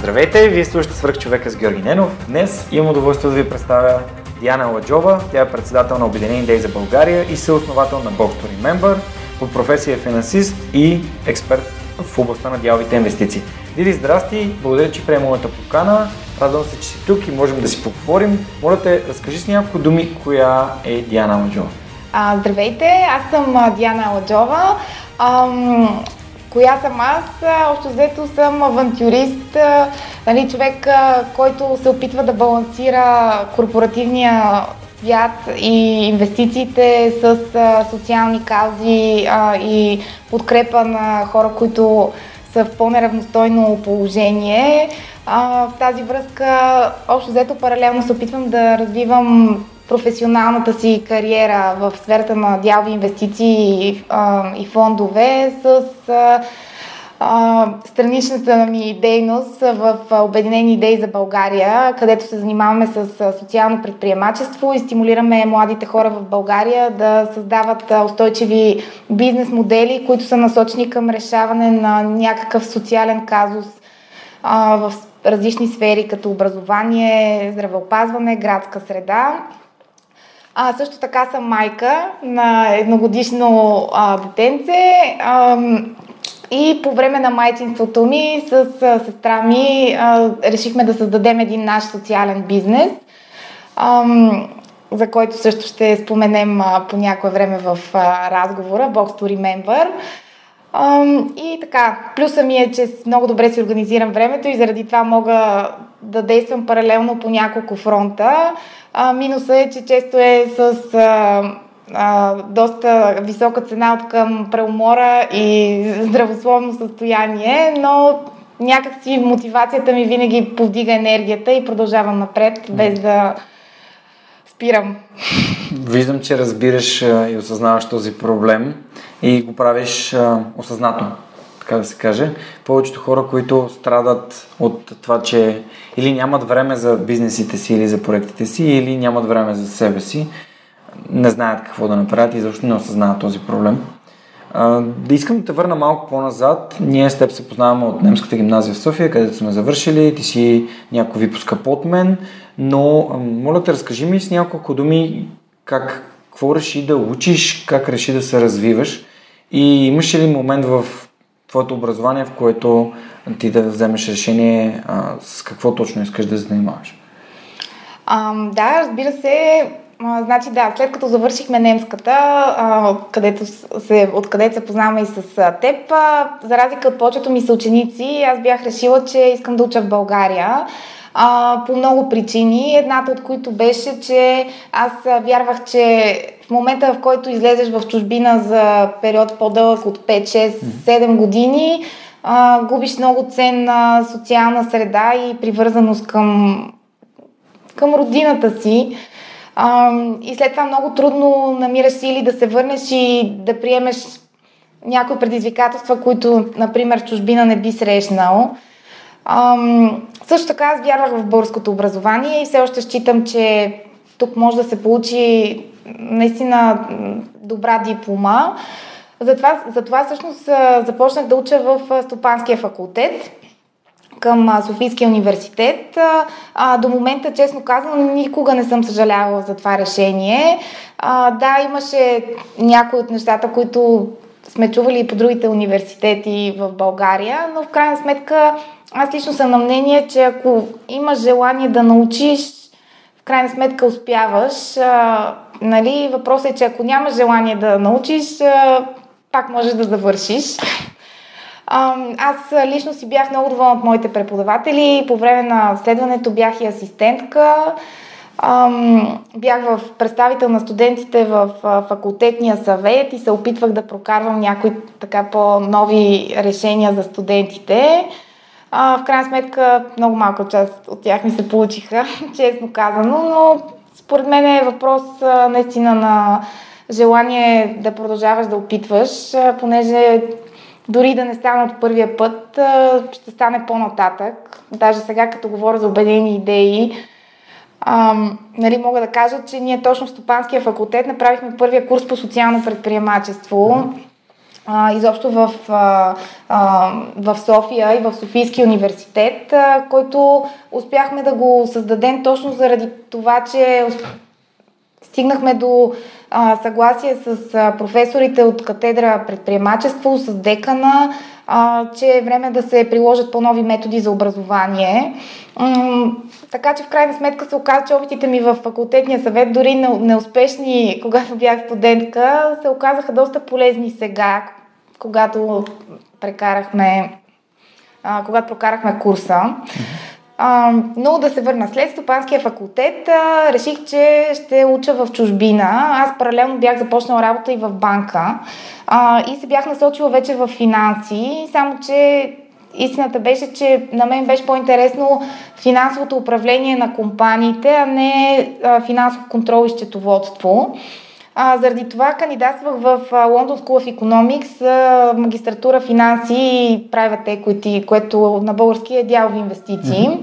Здравейте, вие слушате свърх човека с Георги Ненов. Днес имам удоволствие да ви представя Диана Ладжова. Тя е председател на Обединени Дей за България и съосновател на Boxstory Member. По професия е финансист и експерт в областта на дяловите инвестиции. Диди, здрасти! Благодаря, че приема моята покана. Радвам се, че си тук и можем да си поговорим. Моля те, разкажи с няколко думи, коя е Диана Ладжова. А, здравейте, аз съм Диана Ладжова. Ам, Коя съм аз? Общо взето съм авантюрист, нали, човек, който се опитва да балансира корпоративния свят и инвестициите с социални каузи и подкрепа на хора, които са в по-неравностойно положение. в тази връзка, общо взето, паралелно се опитвам да развивам професионалната си кариера в сферата на дялови инвестиции и фондове с страничната ми дейност в Обединени идеи за България, където се занимаваме с социално предприемачество и стимулираме младите хора в България да създават устойчиви бизнес модели, които са насочени към решаване на някакъв социален казус в различни сфери, като образование, здравеопазване, градска среда. А, също така съм майка на едногодишно а, детенце. А, и по време на майчинството ми с а, сестра ми а, решихме да създадем един наш социален бизнес, а, за който също ще споменем а, по някое време в а, разговора, Box to Remember. А, и така, плюса ми е, че много добре си организирам времето и заради това мога да действам паралелно по няколко фронта. А, минуса е, че често е с а, а, доста висока цена от към преумора и здравословно състояние, но някакси мотивацията ми винаги повдига енергията и продължавам напред, без да спирам. Виждам, че разбираш и осъзнаваш този проблем и го правиш осъзнато така да се каже. Повечето хора, които страдат от това, че или нямат време за бизнесите си или за проектите си, или нямат време за себе си, не знаят какво да направят и защо не осъзнават този проблем. да искам да те върна малко по-назад. Ние с теб се познаваме от немската гимназия в София, където сме завършили. Ти си някой випуска под мен, но моля те, разкажи ми с няколко думи как, какво реши да учиш, как реши да се развиваш и имаш ли момент в твоето образование, в което ти да вземеш решение а, с какво точно искаш да занимаваш? А, да, разбира се. А, значи да, след като завършихме немската, а, където се, откъдето се познаваме и с а, теб, а, за разлика от повечето ми съученици, аз бях решила, че искам да уча в България а, по много причини. Едната от които беше, че аз вярвах, че в момента, в който излезеш в чужбина за период по-дълъг от 5, 6, 7 години, а, губиш много ценна социална среда и привързаност към, към родината си. А, и след това много трудно намираш сили да се върнеш и да приемеш някои предизвикателства, които, например, в чужбина не би срещнал. Ам, също така аз вярвах в българското образование и все още считам, че тук може да се получи наистина добра диплома. Затова, затова всъщност започнах да уча в Стопанския факултет към Софийския университет. А, до момента, честно казано, никога не съм съжалявала за това решение. А, да, имаше някои от нещата, които сме чували и по другите университети в България, но в крайна сметка аз лично съм на мнение, че ако имаш желание да научиш, в крайна сметка успяваш. А, нали, въпросът е, че ако нямаш желание да научиш, а, пак можеш да завършиш. Аз лично си бях много доволна от моите преподаватели. По време на следването бях и асистентка. Бях в представител на студентите в факултетния съвет и се опитвах да прокарвам някои така по-нови решения за студентите. А, в крайна сметка много малка част от тях ми се получиха, честно казано, но според мен е въпрос наистина на желание да продължаваш да опитваш, понеже дори да не стане от първия път, ще стане по-нататък. Даже сега, като говоря за убедени идеи, а, нали, мога да кажа, че ние точно в Стопанския факултет направихме първия курс по социално предприемачество. А, изобщо в, а, а, в София и в Софийския университет, а, който успяхме да го създадем точно заради това, че стигнахме до а, съгласие с а, професорите от катедра предприемачество, с декана, а, че е време да се приложат по-нови методи за образование. М- така че в крайна сметка се оказа, че опитите ми в факултетния съвет, дори неуспешни, когато бях студентка, се оказаха доста полезни сега, когато прекарахме, а, когато прокарахме курса. А, но да се върна след стопанския факултет, а, реших, че ще уча в чужбина. Аз паралелно бях започнала работа и в банка а, и се бях насочила вече в финанси, само че истината беше, че на мен беше по-интересно финансовото управление на компаниите, а не а, финансов контрол и счетоводство. А, заради това кандидатствах в London School of Economics, а, магистратура финанси и private equity, което на български е дялови инвестиции. Mm-hmm.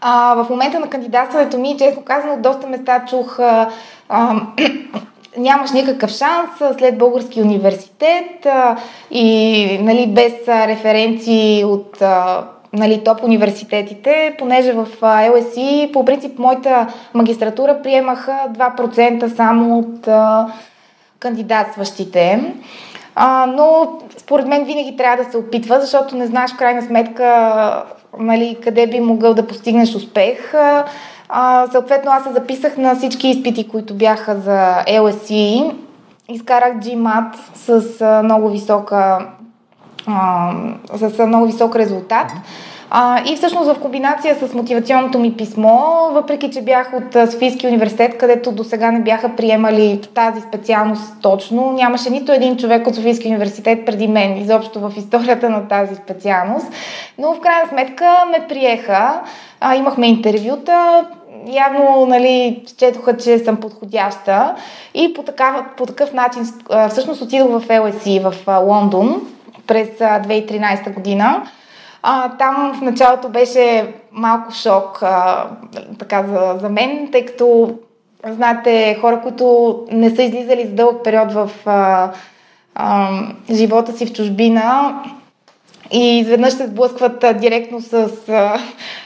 А, в момента на кандидатстването ми, честно казано, от доста места чух а, а, нямаш никакъв шанс след български университет а, и нали, без референции от а, нали, топ университетите, понеже в LSE по принцип моята магистратура приемаха 2% само от кандидатстващите. Но според мен винаги трябва да се опитва, защото не знаеш в крайна сметка нали, къде би могъл да постигнеш успех. А, съответно, аз се записах на всички изпити, които бяха за LSE. Изкарах GMAT с много висока а, с много висок резултат. А, и всъщност в комбинация с мотивационното ми писмо, въпреки че бях от Софийския университет, където до сега не бяха приемали тази специалност точно, нямаше нито един човек от Софийския университет преди мен, изобщо в историята на тази специалност. Но в крайна сметка ме приеха, а, имахме интервюта, явно нали, четоха, че съм подходяща и по, такава, по такъв начин всъщност отидох в LSE в Лондон през 2013 година. А, там в началото беше малко шок а, така за, за мен, тъй като знаете, хора, които не са излизали за дълъг период в а, а, живота си в чужбина, и изведнъж се сблъскват а, директно с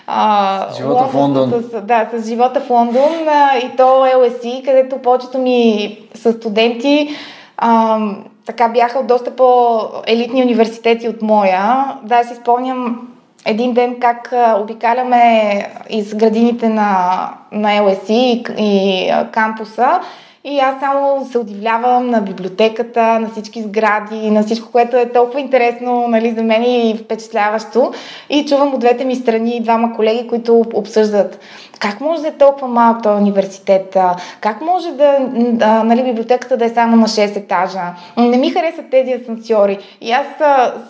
а, живота в Лондон. С, да, с живота в Лондон а, и то LSE, където повечето ми са студенти. А, така бяха от доста по-елитни университети от моя. Да, си спомням един ден как обикаляме из градините на, на LSE и, и кампуса и аз само се удивлявам на библиотеката, на всички сгради, на всичко, което е толкова интересно нали, за мен и впечатляващо. И чувам от двете ми страни двама колеги, които обсъждат как може да е толкова малък този университет, как може да, да нали, библиотеката да е само на 6 етажа. Не ми харесат тези асансьори. И аз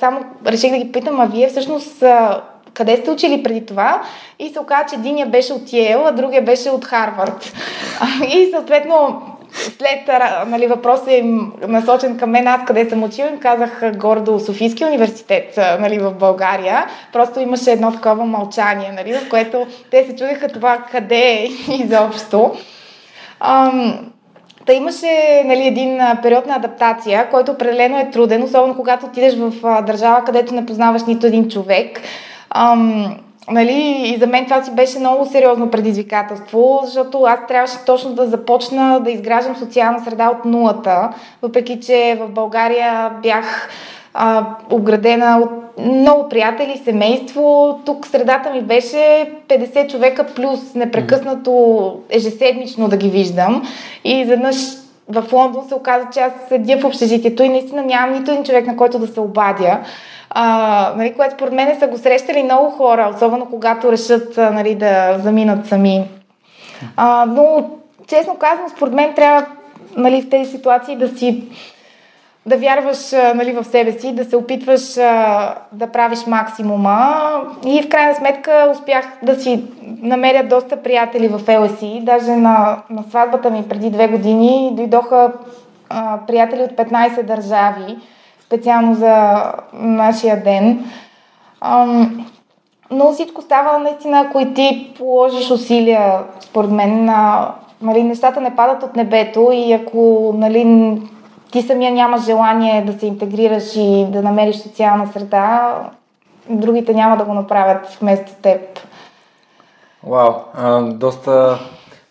само реших да ги питам, а вие всъщност къде сте учили преди това? И се оказа, че единия беше от Йейл, а другия беше от Харвард. И съответно след нали, въпросът им насочен към мен, аз къде съм учил, им казах гордо Софийския университет нали, в България. Просто имаше едно такова мълчание, нали, в което те се чудиха това къде е изобщо. Ам, Та имаше нали, един период на адаптация, който определено е труден, особено когато отидеш в държава, където не познаваш нито един човек. Ам, Нали, и за мен това си беше много сериозно предизвикателство, защото аз трябваше точно да започна да изграждам социална среда от нулата, въпреки че в България бях а, оградена от много приятели, семейство. Тук средата ми беше 50 човека плюс непрекъснато ежеседмично да ги виждам. И изведнъж в Лондон се оказа, че аз седя в общежитието и наистина нямам нито един човек, на който да се обадя а, нали, което според мен са го срещали много хора, особено когато решат нали, да заминат сами. А, но, честно казано, според мен трябва нали, в тези ситуации да си да вярваш нали, в себе си, да се опитваш да правиш максимума и в крайна сметка успях да си намеря доста приятели в LSE. Даже на, на сватбата ми преди две години дойдоха а, приятели от 15 държави, специално за нашия ден. Ам, но всичко става наистина, ако и ти положиш усилия, според мен, на, нали, нещата не падат от небето и ако нали, ти самия нямаш желание да се интегрираш и да намериш социална среда, другите няма да го направят вместо теб. Вау, доста,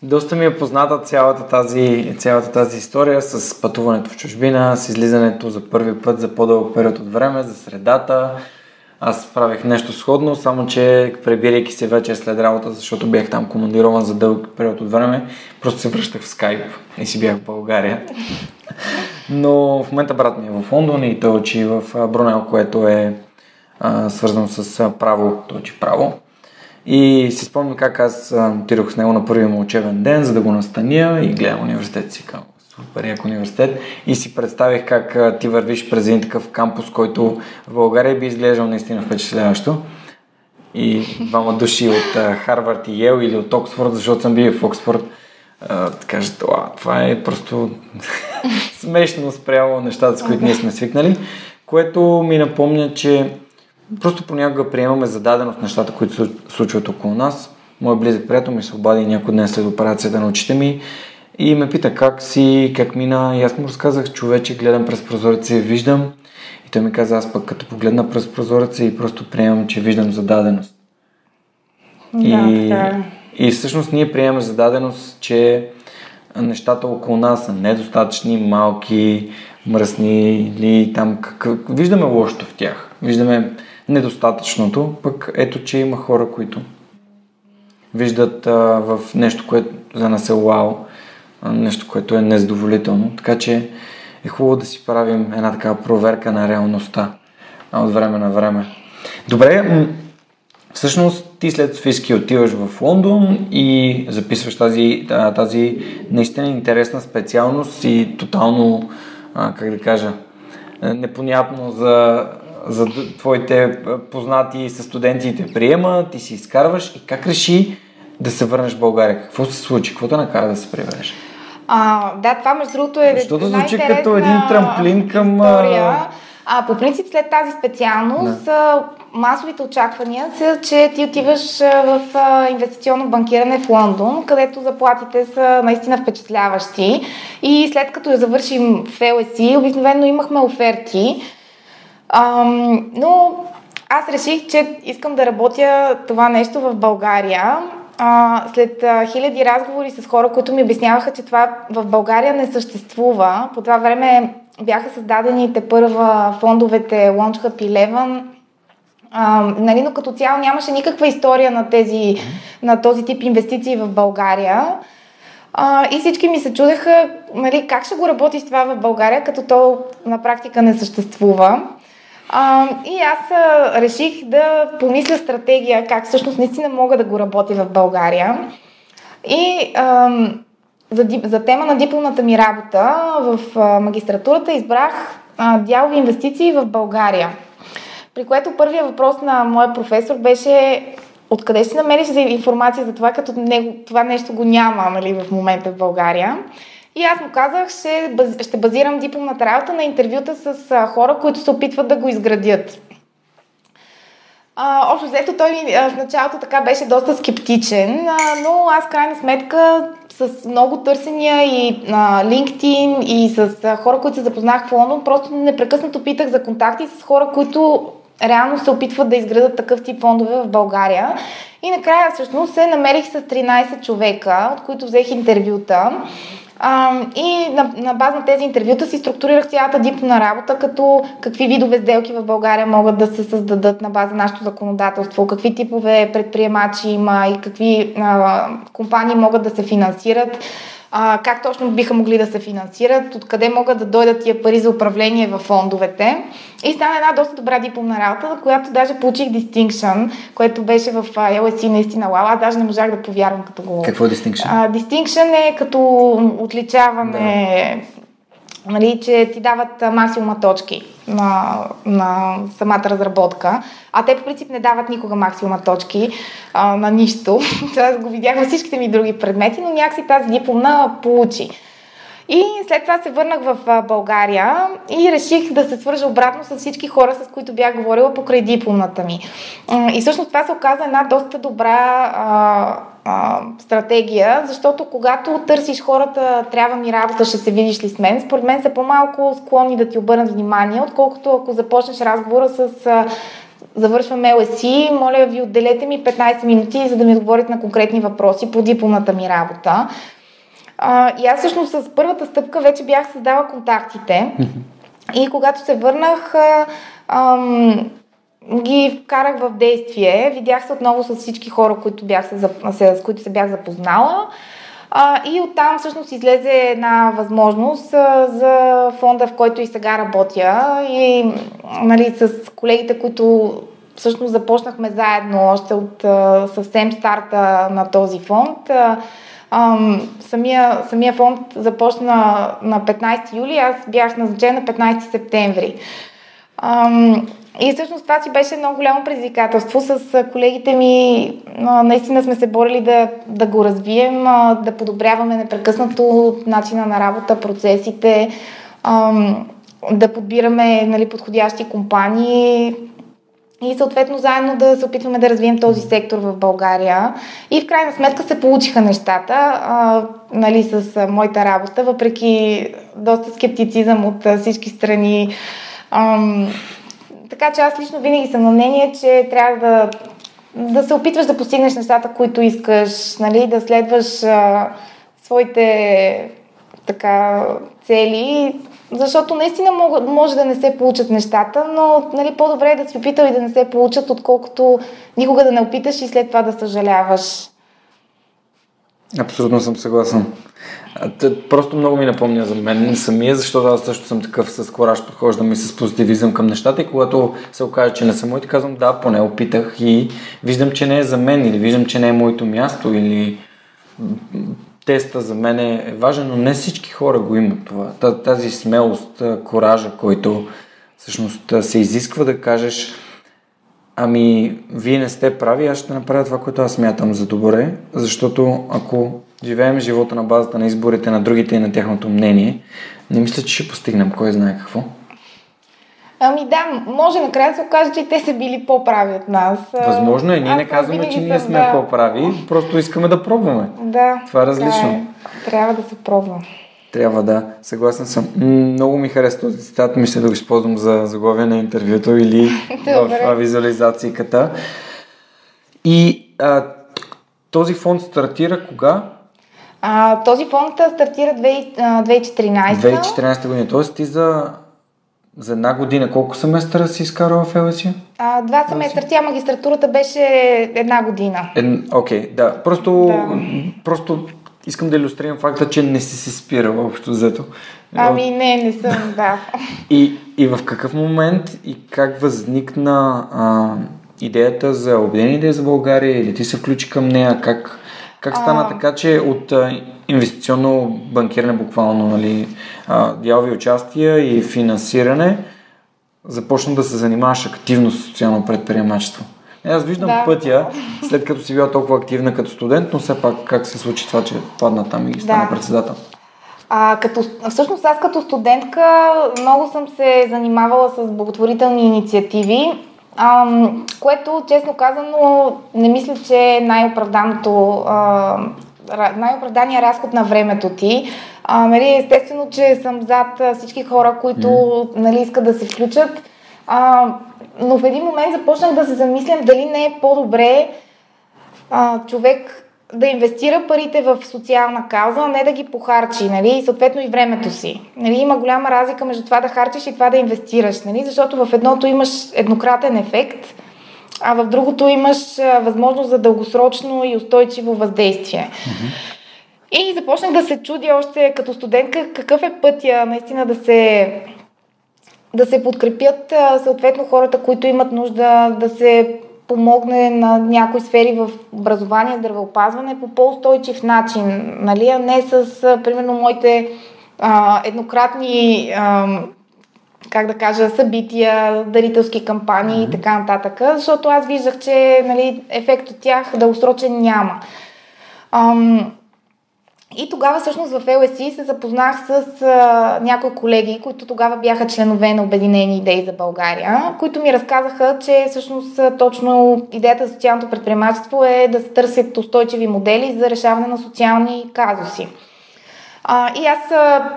доста ми е позната цялата тази, цялата тази история с пътуването в чужбина, с излизането за първи път за по-дълъг период от време, за средата. Аз правих нещо сходно, само че пребирайки се вече след работа, защото бях там командирован за дълъг период от време, просто се връщах в скайп и си бях в България. Но в момента брат ми е в Лондон и той учи в Брунел, което е а, свързано с право, той учи право. И си спомням как аз отидох с него на първия му учебен ден, за да го настаня и гледам университет си към супер як университет и си представих как ти вървиш през един такъв кампус, който в България би изглеждал наистина впечатляващо. И двама души от Харвард и Йел или от Оксфорд, защото съм бил в Оксфорд, да кажат, това е просто смешно спрямо нещата, с които ние сме свикнали, което ми напомня, че просто понякога приемаме зададеност нещата, които се случват около нас. Моят близък приятел ми се обади някой ден след операцията на очите ми и ме пита как си, как мина. И аз му разказах, човече, гледам през прозореца и виждам. И той ми каза, аз пък като погледна през прозореца и просто приемам, че виждам зададеност. Да, и, така. И всъщност ние приемаме зададеност, че нещата около нас са недостатъчни, малки, мръсни или там как... виждаме лошото в тях. Виждаме недостатъчното, пък ето, че има хора, които виждат а, в нещо, което за нас е вау, нещо, което е незадоволително. Така че е хубаво да си правим една такава проверка на реалността от време на време. Добре, всъщност ти след Софийски отиваш в Лондон и записваш тази, тази наистина интересна специалност и тотално, как да кажа, непонятно за, за твоите познати с студентите приема, ти си изкарваш и как реши да се върнеш в България? Какво се случи? Какво те накара да се прибереш? А, да, това между другото е Защото звучи като един трамплин към... История. А, по принцип след тази специалност да. масовите очаквания са, че ти отиваш в инвестиционно банкиране в Лондон, където заплатите са наистина впечатляващи. И след като я завършим в LSE, обикновено имахме оферти. Ам, но аз реших, че искам да работя това нещо в България а, след а, хиляди разговори с хора, които ми обясняваха, че това в България не съществува, по това време бяха създадени те първа фондовете Launchhub 11, а, нали, но като цяло нямаше никаква история на, тези, на този тип инвестиции в България. А, и всички ми се чудеха нали, как ще го работи с това в България, като то на практика не съществува. А, и аз а, реших да помисля стратегия, как всъщност наистина мога да го работя в България. И а, за, за тема на дипломната ми работа в магистратурата избрах а, дялови инвестиции в България. При което първият въпрос на моя професор беше откъде ще намериш за информация за това, като него, това нещо го няма нали, в момента в България. И аз му казах, ще, ще базирам дипломната работа на интервюта с хора, които се опитват да го изградят. Общо взето той в началото така беше доста скептичен, но аз крайна сметка с много търсения и на LinkedIn и с а, хора, които се запознах в Лондон, просто непрекъснато питах за контакти с хора, които реално се опитват да изградат такъв тип фондове в България. И накрая всъщност се намерих с 13 човека, от които взех интервюта. И на, на база на тези интервюта си структурирах цялата дипломна работа, като какви видове сделки в България могат да се създадат на база на нашето законодателство, какви типове предприемачи има и какви а, компании могат да се финансират а, как точно биха могли да се финансират, откъде могат да дойдат тия пари за управление в фондовете. И стана една доста добра дипломна работа, за която даже получих Distinction, което беше в LSE наистина вау. Аз даже не можах да повярвам като го... Какво е Distinction? А, Distinction е като отличаване... нали, че ти дават максимума точки на, на самата разработка, а те по принцип не дават никога максимума точки а, на нищо. Аз го видях във всичките ми други предмети, но някакси тази дипломна получи. И след това се върнах в България и реших да се свържа обратно с всички хора, с които бях говорила покрай дипломната ми. И всъщност това се оказа една доста добра а, стратегия, защото когато търсиш хората, трябва ми работа, ще се видиш ли с мен, според мен са по-малко склонни да ти обърнат внимание, отколкото ако започнеш разговора с а, завършвам LSE, моля ви отделете ми 15 минути, за да ми отговорите на конкретни въпроси по дипломната ми работа. А, и аз всъщност с първата стъпка вече бях създала контактите. И когато се върнах, а, ам, ги вкарах в действие. Видях се отново с всички хора, които бях се, с които се бях запознала. А, и оттам всъщност излезе една възможност а, за фонда, в който и сега работя. И нали, с колегите, които всъщност започнахме заедно още от а, съвсем старта на този фонд. А, Ам, самия, самия фонд започна на 15 юли, аз бях назначена на 15 септември. Ам, и всъщност това си беше много голямо предизвикателство. С колегите ми наистина сме се борили да, да го развием, да подобряваме непрекъснато начина на работа, процесите, да подбираме нали, подходящи компании, и съответно заедно да се опитваме да развием този сектор в България. И в крайна сметка се получиха нещата нали, с моята работа, въпреки доста скептицизъм от всички страни. Така че аз лично винаги съм на мнение, че трябва да, да се опитваш да постигнеш нещата, които искаш, нали, да следваш а, своите така, цели защото наистина мога, може да не се получат нещата, но нали, по-добре е да си опитал и да не се получат, отколкото никога да не опиташ и след това да съжаляваш. Абсолютно съм съгласен. Просто много ми напомня за мен самия, защото аз също съм такъв с кораж, подхождам и с позитивизъм към нещата и когато се окаже, че не са моите, казвам да, поне опитах и виждам, че не е за мен или виждам, че не е моето място или теста за мен е важен, но не всички хора го имат това. Тази смелост, коража, който всъщност се изисква да кажеш ами, вие не сте прави, аз ще направя това, което аз смятам за добре, защото ако живеем живота на базата на изборите на другите и на тяхното мнение, не мисля, че ще постигнем кой знае какво. Ами да, може накрая да се окаже, че те са били по-прави от нас. Възможно е. Ние Аз не казваме, че ние сме да... по-прави, просто искаме да пробваме. Да. Това е различно. Да, трябва да се пробва. Трябва да. Съгласен съм. Много ми хареса този цитат. Мисля да го използвам за заглавие на интервюто или в визуализацията. И а, този фонд стартира кога? А, този фонд стартира 2014. 2014 година. Тоест ти за за една година колко семестъра си изкарала в ЛСИ? А, два семестъра. Тя магистратурата беше една година. Окей, okay, да. Просто, да. просто искам да иллюстрирам факта, че не си се спирала общо взето. Ами не, не съм, да. И, и в какъв момент и как възникна а, идеята за Обединение идея за България или ти се включи към нея? Как, как стана а... така, че от а, инвестиционно банкиране, буквално, нали, а, дялови участия и финансиране, започна да се занимаваш активно с социално предприемачество? Аз виждам да. пътя, след като си била толкова активна като студент, но все пак как се случи това, че падна там и стана да. председател? А, като, всъщност аз като студентка много съм се занимавала с благотворителни инициативи, а, което честно казано не мисля, че е най-оправданото а, най-оправдания разход на времето ти. А, нали, естествено, че съм зад всички хора, които mm. нали, искат да се включат. А, но в един момент започнах да се замислям дали не е по-добре а, човек да инвестира парите в социална кауза, а не да ги похарчи, нали, и съответно и времето си. Нали, има голяма разлика между това да харчиш и това да инвестираш, нали, защото в едното имаш еднократен ефект, а в другото имаш а, възможност за дългосрочно и устойчиво въздействие. Mm-hmm. И започнах да се чудя още като студентка какъв е пътя наистина да се да се подкрепят съответно хората, които имат нужда да се помогне на някои сфери в образование, здравеопазване по по-устойчив начин, нали, а не с, примерно, моите а, еднократни а, как да кажа, събития, дарителски кампании mm-hmm. и така нататък, защото аз виждах, че нали, ефект от тях дългосрочен няма. Ам, и тогава всъщност в LSI се запознах с а, някои колеги, които тогава бяха членове на Обединени идеи за България, които ми разказаха, че всъщност точно идеята за социалното предприемачество е да се търсят устойчиви модели за решаване на социални казуси. А, и аз а,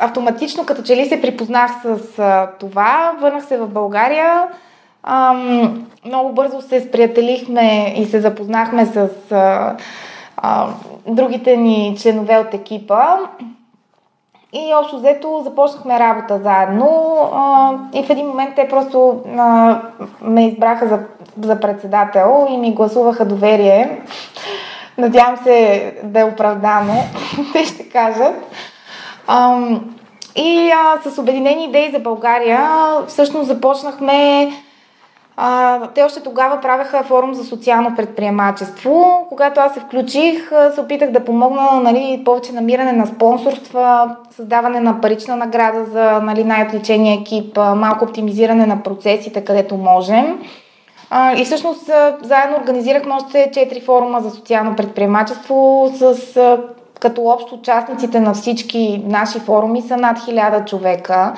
автоматично, като че ли се припознах с а, това, върнах се в България. Ам, много бързо се сприятелихме и се запознахме с а, другите ни членове от екипа. И общо взето започнахме работа заедно а, и в един момент те просто а, ме избраха за, за председател и ми гласуваха доверие. Надявам се да е оправдано, те ще кажат. А, и а, с Обединени идеи за България всъщност започнахме а, те още тогава правеха форум за социално предприемачество. Когато аз се включих, се опитах да помогна нали, повече намиране на спонсорства, създаване на парична награда за нали, най-отличения екип, малко оптимизиране на процесите, където можем. А, и всъщност заедно организирахме още 4 форума за социално предприемачество с като общо участниците на всички наши форуми са над 1000 човека.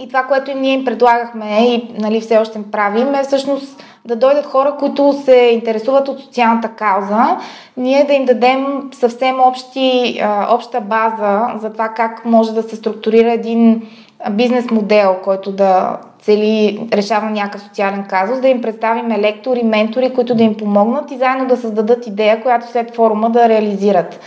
И това, което и ние им предлагахме и нали, все още правим, е всъщност да дойдат хора, които се интересуват от социалната кауза, ние да им дадем съвсем общи, обща база за това как може да се структурира един бизнес модел, който да цели решава някакъв социален казус, да им представим лектори, ментори, които да им помогнат и заедно да създадат идея, която след форума да реализират.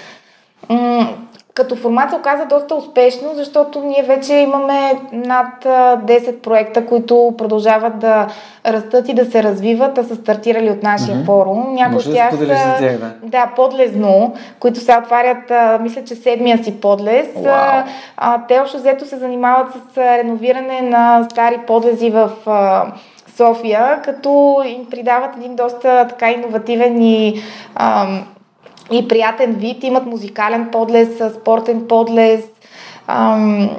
Като формат се оказа доста успешно, защото ние вече имаме над 10 проекта, които продължават да растат и да се развиват, а са стартирали от нашия mm-hmm. форум. Някои от тях са тях, да. да, подлезно, които се отварят, мисля, че седмия си подлез. Wow. А, те общо взето се занимават с реновиране на стари подлези в София, като им придават един доста така иновативен и ам, и приятен вид. Имат музикален подлез, спортен подлез ам,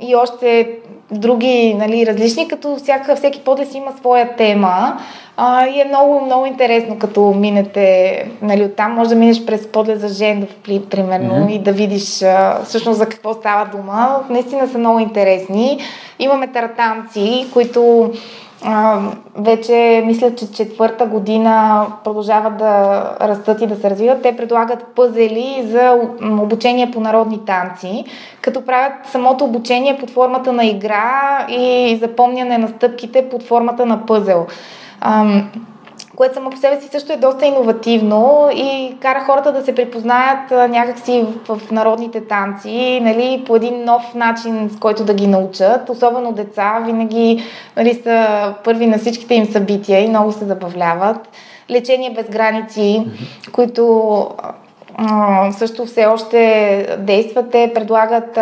и още други нали, различни, като всяка, всеки подлез има своя тема. А, и е много, много интересно, като минете нали, оттам. Може да минеш през подлез за Жендов, примерно, mm-hmm. и да видиш а, всъщност за какво става дума. Наистина са много интересни. Имаме таратанци, които а, вече мисля, че четвърта година продължават да растат и да се развиват. Те предлагат пъзели за обучение по народни танци, като правят самото обучение под формата на игра и запомняне на стъпките под формата на пъзел което само по себе си също е доста иновативно и кара хората да се припознаят някакси в, народните танци, нали, по един нов начин, с който да ги научат. Особено деца винаги нали, са първи на всичките им събития и много се забавляват. Лечение без граници, които също все още действат. Те предлагат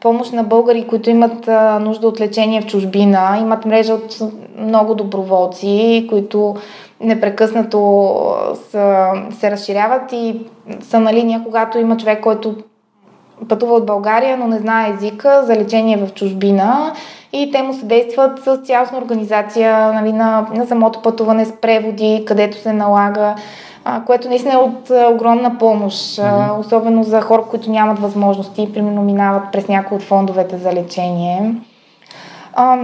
помощ на българи, които имат нужда от лечение в чужбина. Имат мрежа от много доброволци, които непрекъснато са, се разширяват и са на линия, когато има човек, който пътува от България, но не знае езика за лечение в чужбина и те му съдействат с цялостна организация нали, на, на самото пътуване с преводи, където се налага, а, което наистина е от а, огромна помощ, mm-hmm. особено за хора, които нямат възможности, примерно минават през някои от фондовете за лечение. А,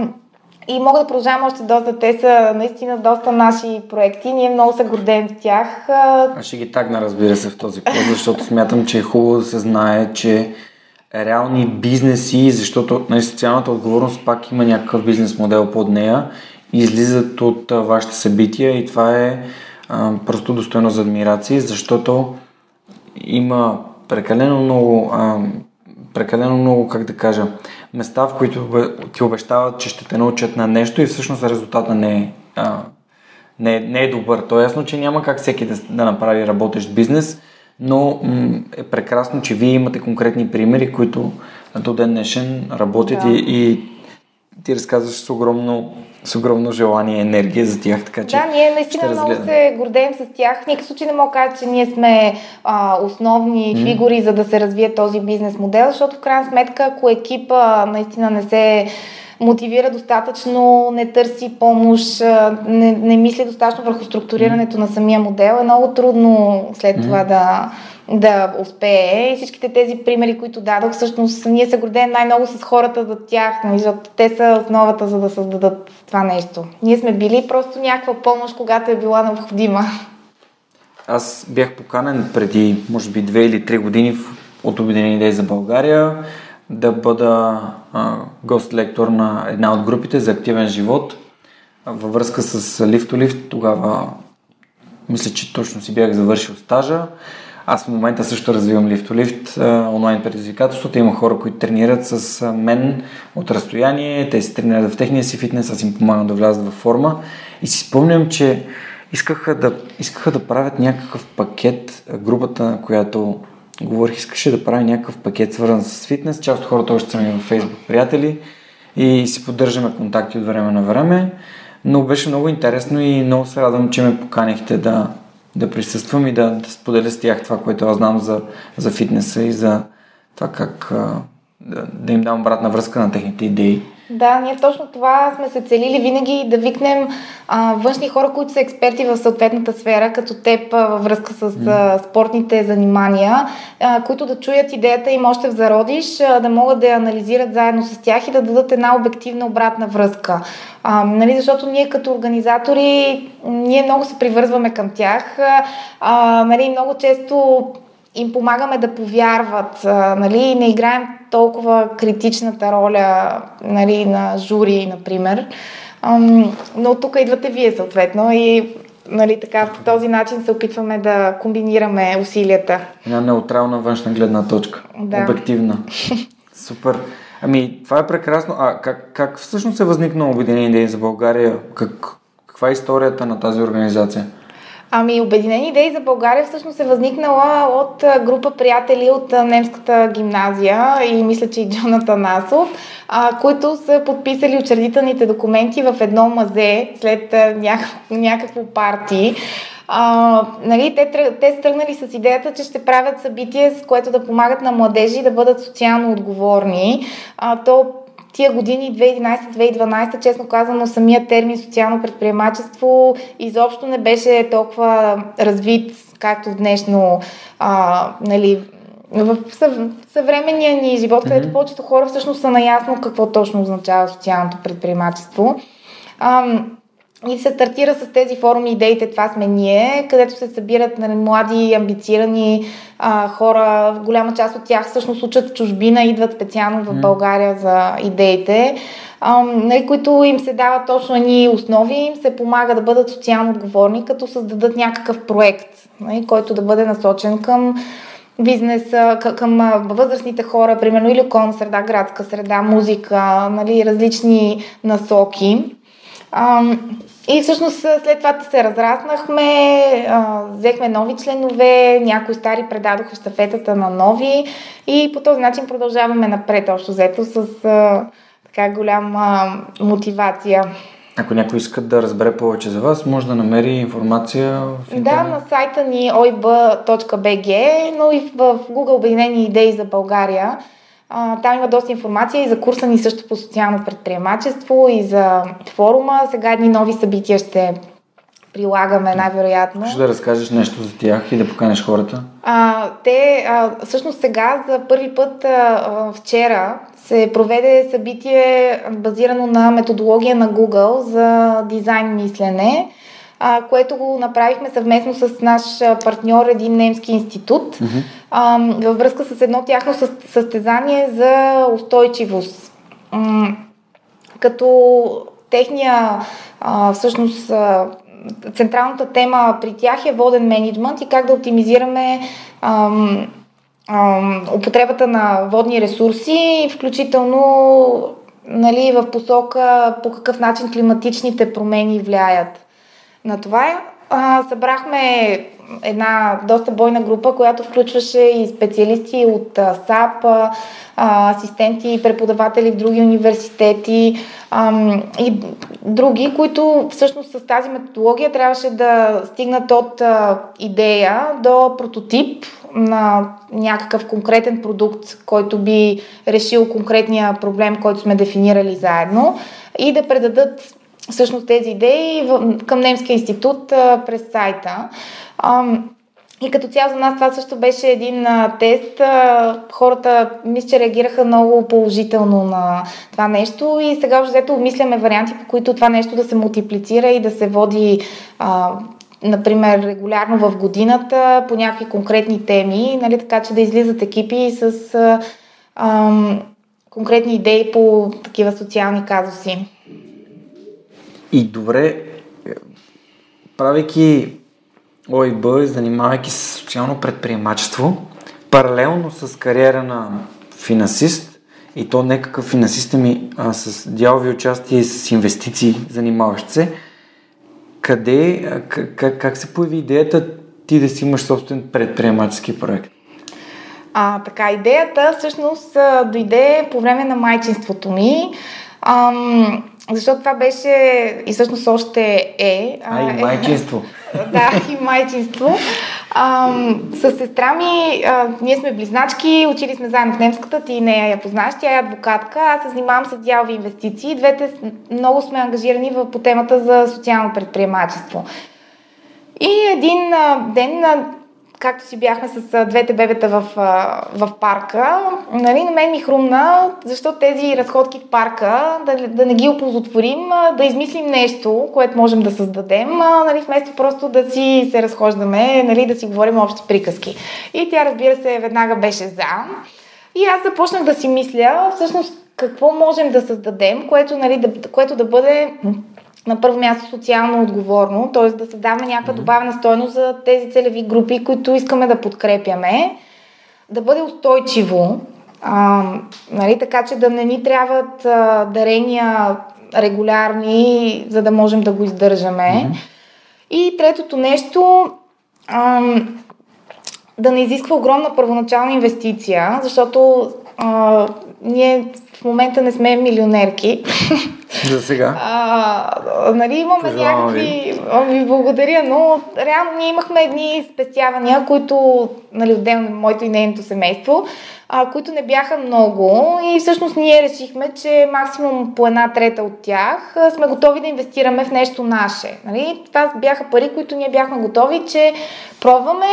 и мога да продължавам още доста. Те са наистина доста наши проекти. Ние много се гордеем с тях. Аз ще ги тагна, разбира се, в този пост, защото смятам, че е хубаво да се знае, че реални бизнеси, защото нали, социалната отговорност пак има някакъв бизнес модел под нея, излизат от вашите събития и това е а, просто достойно за адмирации, защото има прекалено много, а, прекалено много, как да кажа, места, в които ти обещават, че ще те научат на нещо и всъщност резултата не е, а, не, е, не е добър. То е ясно, че няма как всеки да, да направи работещ бизнес, но м- е прекрасно, че вие имате конкретни примери, които до ден днешен работят да. и, и ти разказваш с огромно, с огромно желание и енергия за тях, така че Да, ние наистина много се гордеем с тях. В никакъв случай не мога да кажа, че ние сме а, основни mm. фигури, за да се развие този бизнес модел, защото в крайна сметка, ако екипа наистина не се мотивира достатъчно, не търси помощ, не, не мисли достатъчно върху структурирането на самия модел, е много трудно след това да, да успее. И всичките тези примери, които дадох, всъщност ние се гордеем най-много с хората за тях, нали, защото те са основата за да създадат това нещо. Ние сме били просто някаква помощ, когато е била необходима. Аз бях поканен преди, може би, две или три години от Обединени идеи за България да бъда гост-лектор на една от групите за активен живот във връзка с лифтолифт. Тогава мисля, че точно си бях завършил стажа. Аз в момента също развивам лифтолифт, онлайн предизвикателството. Има хора, които тренират с мен от разстояние, те си тренират в техния си фитнес, аз им помагам да влязат в форма. И си спомням, че искаха да, искаха да правят някакъв пакет, групата, която говорих, искаше да прави някакъв пакет свързан с фитнес. Част от хората още са ми във Facebook приятели и си поддържаме контакти от време на време. Но беше много интересно и много се радвам, че ме поканихте да, да присъствам и да, да споделя с тях това, което аз знам за, за фитнеса и за това как да, да им дам обратна връзка на техните идеи. Да, ние точно това сме се целили винаги да викнем а, външни хора, които са експерти в съответната сфера, като теб а, във връзка с а, спортните занимания, а, които да чуят идеята им още в зародиш, а, да могат да я анализират заедно с тях и да дадат една обективна обратна връзка. А, нали, защото ние като организатори, ние много се привързваме към тях. А, нали, много често им помагаме да повярват, нали, не играем толкова критичната роля нали, на жури, например. Но тук идвате вие съответно и нали, така, по този начин се опитваме да комбинираме усилията. Една неутрална външна гледна точка. Да. Обективна. Супер. Ами, това е прекрасно. А как, как всъщност е възникнало Обединение идеи за България? Как, каква е историята на тази организация? Ами, Обединени идеи за България всъщност е възникнала от група приятели от немската гимназия и мисля, че и Джоната Насов, които са подписали учредителните документи в едно мазе след някакво, някакво парти. А, нали, те, те са тръгнали с идеята, че ще правят събитие, с което да помагат на младежи да бъдат социално отговорни. А, то тия години, 2011-2012, честно казано, самият термин социално предприемачество изобщо не беше толкова развит, както днешно, а, нали, в съвременния ни живот, mm-hmm. където повечето хора всъщност са наясно какво точно означава социалното предприемачество. А, и се стартира с тези форуми идеите Това сме ние, където се събират нали, млади, амбицирани а, хора. Голяма част от тях всъщност учат в чужбина, идват специално в България за идеите, а, нали, които им се дават точно едни основи, им се помага да бъдат социално отговорни, като създадат някакъв проект, нали, който да бъде насочен към бизнеса, към възрастните хора, примерно или околна среда, градска среда, музика, нали, различни насоки. И всъщност след това се разраснахме, взехме нови членове, някои стари предадоха щафетата на нови и по този начин продължаваме напред, общо взето, с така голяма мотивация. Ако някой иска да разбере повече за вас, може да намери информация в интернет. Да, на сайта ни oib.bg, но и в Google Обединени идеи за България а, там има доста информация и за курса ни също по социално предприемачество и за форума. Сега едни нови събития ще прилагаме най-вероятно. Ще да разкажеш нещо за тях и да поканеш хората? А, те, а, всъщност сега за първи път а, вчера се проведе събитие базирано на методология на Google за дизайн мислене а, което го направихме съвместно с наш партньор, един немски институт, mm-hmm. а, във връзка с едно тяхно състезание за устойчивост. М- като техния, а, всъщност, а, централната тема при тях е воден менеджмент и как да оптимизираме ам, ам, употребата на водни ресурси, включително нали, в посока по какъв начин климатичните промени влияят на това. А, събрахме една доста бойна група, която включваше и специалисти от САП, асистенти и преподаватели в други университети и други, които всъщност с тази методология трябваше да стигнат от идея до прототип на някакъв конкретен продукт, който би решил конкретния проблем, който сме дефинирали заедно и да предадат всъщност тези идеи към Немския институт а, през сайта. А, и като цяло за нас това също беше един а, тест. А, хората, мисля, че реагираха много положително на това нещо и сега уже взето обмисляме варианти, по които това нещо да се мултиплицира и да се води а, например, регулярно в годината по някакви конкретни теми, нали, така че да излизат екипи с а, а, конкретни идеи по такива социални казуси. И добре, правейки ОИБ и занимавайки се с социално предприемачество, паралелно с кариера на финансист, и то не какъв финансист, ами а, с дялови участие и с инвестиции, занимаващ се, къде, как, как се появи идеята ти да си имаш собствен предприемачески проект? А, така, идеята всъщност дойде по време на майчинството ми. Ам, защото това беше и всъщност още е. А, и майчинство. Е, да, и майчинство. А, с сестра ми, а, ние сме близначки, учили сме заедно в немската, ти нея я познаш, тя е адвокатка, аз се занимавам с дялови инвестиции. Двете много сме ангажирани в, по темата за социално предприемачество. И един а, ден както си бяхме с двете бебета в, в парка, нали, на мен ми хрумна, защо тези разходки в парка, да, да не ги оползотворим, да измислим нещо, което можем да създадем, нали, вместо просто да си се разхождаме, нали, да си говорим общи приказки. И тя, разбира се, веднага беше за. И аз започнах да си мисля, всъщност, какво можем да създадем, което, нали, да, което да бъде на първо място социално отговорно, т.е. да създаваме някаква добавена стойност за тези целеви групи, които искаме да подкрепяме, да бъде устойчиво, а, нали, така че да не ни трябват а, дарения регулярни, за да можем да го издържаме. Mm-hmm. И третото нещо, а, да не изисква огромна първоначална инвестиция, защото а, ние в момента не сме милионерки. За сега. А, нали, имаме Пожелавам някакви... Ви благодаря, но реално ние имахме едни спестявания, които, нали, отделно моето и нейното семейство, а, които не бяха много и всъщност ние решихме, че максимум по една трета от тях сме готови да инвестираме в нещо наше. Нали? Това бяха пари, които ние бяхме готови, че пробваме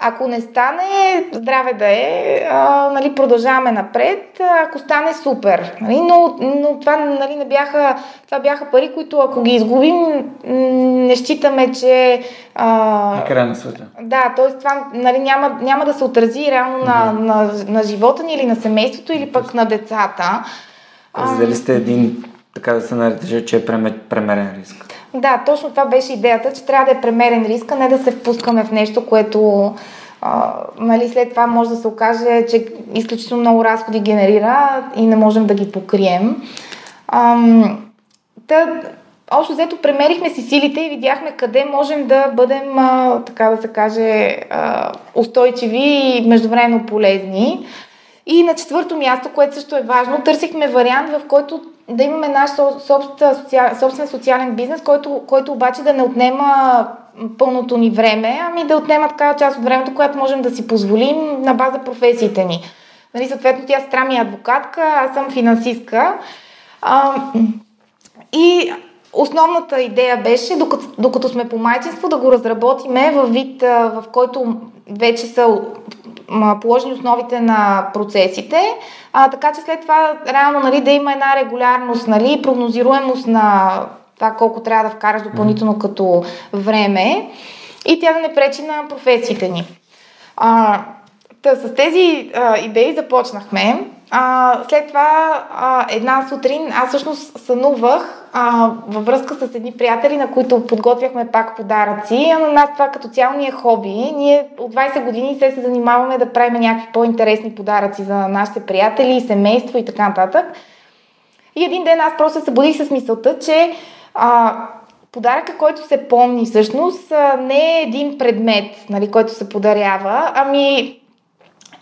ако не стане, здраве да е, а, нали, продължаваме напред. Ако стане, супер. Нали, но, но това нали, не бяха, това бяха пари, които ако ги изгубим, не считаме, че... А, край на света. Да, т.е. това нали, няма, няма да се отрази реално на, mm-hmm. на, на, на живота ни или на семейството или пък на децата. Раздели сте един, така да се нарече, че е премерен риск. Да, точно това беше идеята, че трябва да е премерен риска, не да се впускаме в нещо, което а, нали, след това може да се окаже, че изключително много разходи генерира и не можем да ги покрием. Ам, та, общо взето премерихме си силите и видяхме къде можем да бъдем, а, така да се каже, а, устойчиви и междувременно полезни. И на четвърто място, което също е важно, търсихме вариант, в който да имаме наш собствен социален бизнес, който, който обаче да не отнема пълното ни време, ами да отнема такава част от времето, която можем да си позволим на база професиите ни. Нали, съответно, тя сестра ми е адвокатка, аз съм финансистка. А, и основната идея беше, докато, докато сме по майчинство, да го разработиме в вид, в който вече са положени основите на процесите, а, така че след това реално нали, да има една регулярност, нали, прогнозируемост на това колко трябва да вкараш допълнително като време и тя да не пречи на професиите ни. А, Та, с тези а, идеи започнахме. А, след това а, една сутрин аз всъщност сънувах а, във връзка с едни приятели, на които подготвяхме пак подаръци. А на нас това като цяло ни е хоби. Ние от 20 години се се занимаваме да правим някакви по-интересни подаръци за нашите приятели, семейство и така нататък. И един ден аз просто се събудих с мисълта, че а, подаръка, който се помни всъщност, не е един предмет, нали, който се подарява, ами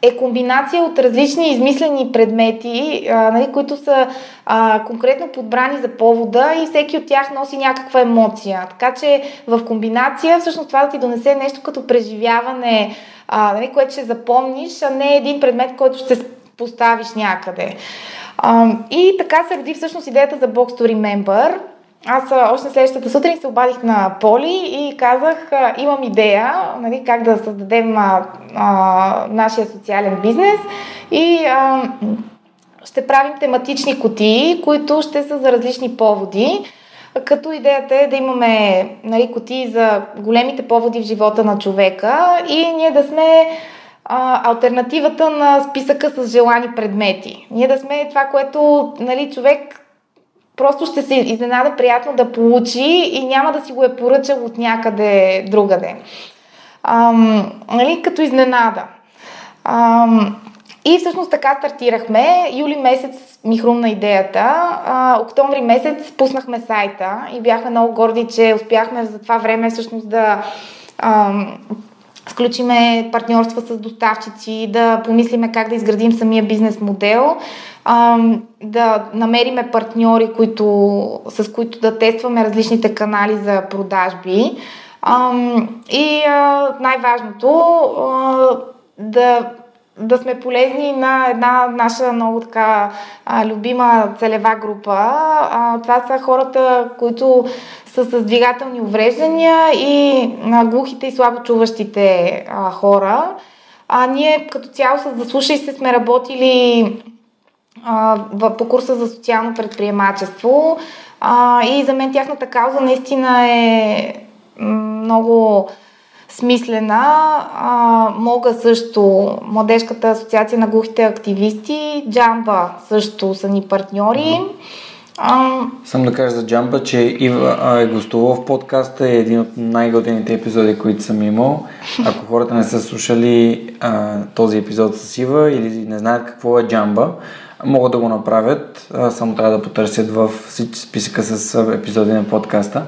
е комбинация от различни измислени предмети, а, нали, които са а, конкретно подбрани за повода и всеки от тях носи някаква емоция. Така че в комбинация всъщност това да ти донесе нещо като преживяване, а, нали, което ще запомниш, а не един предмет, който ще поставиш някъде. А, и така се роди всъщност идеята за Box to Remember. Аз още следващата сутрин се обадих на Поли и казах, имам идея нали, как да създадем а, а, нашия социален бизнес и а, ще правим тематични кутии, които ще са за различни поводи. Като идеята е да имаме нали, кутии за големите поводи в живота на човека и ние да сме а, альтернативата на списъка с желани предмети. Ние да сме това, което нали, човек просто ще се изненада приятно да получи и няма да си го е поръчал от някъде другаде. Ам, нали, като изненада. Ам, и всъщност така стартирахме. Юли месец ми хрумна идеята. А, октомври месец пуснахме сайта и бяхме много горди, че успяхме за това време всъщност да ам, сключиме партньорства с доставчици, да помислиме как да изградим самия бизнес модел, да намериме партньори, които, с които да тестваме различните канали за продажби. И най-важното да да сме полезни на една наша много така а, любима целева група. А, това са хората, които са с двигателни увреждания и на глухите и слабочуващите а, хора. А ние като цяло с Заслушай се сме работили а, по курса за социално предприемачество и за мен тяхната кауза наистина е много смислена. А, мога също, Младежката асоциация на глухите активисти, Джамба също са ни партньори. А... Съм да кажа за Джамба, че Ива е гостувал в подкаста е един от най-готените епизоди, които съм имал. Ако хората не са слушали а, този епизод с Ива или не знаят какво е Джамба, могат да го направят. Само трябва да потърсят в списъка с епизоди на подкаста.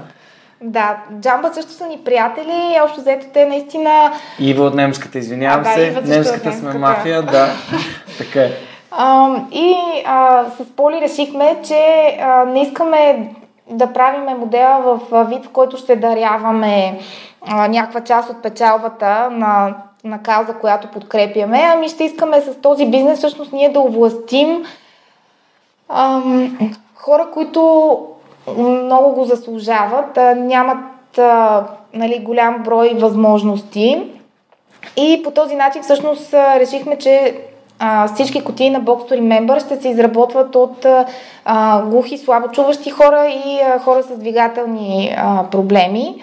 Да, Джамба също са ни приятели. Общо взето те наистина... Ива от немската, извинявам а, се. Да, немската сме мафия, да. така е. А, и а, с Поли решихме, че а, не искаме да правиме модела в вид, в който ще даряваме а, някаква част от печалбата на, на кауза, която подкрепяме, ами ще искаме с този бизнес всъщност ние да овластим ам, хора, които много го заслужават, а, нямат а, нали, голям брой възможности. И по този начин всъщност решихме, че а, всички кутии на Box to Remember ще се изработват от а, глухи, слабочуващи хора и а, хора с двигателни а, проблеми.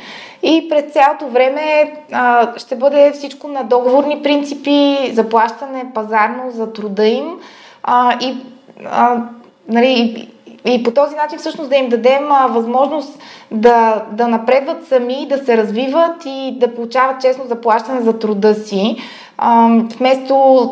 И през цялото време а, ще бъде всичко на договорни принципи, заплащане пазарно за труда им а, и, а, нали, и, и по този начин всъщност да им дадем а, възможност да, да напредват сами, да се развиват и да получават честно заплащане за труда си. А, вместо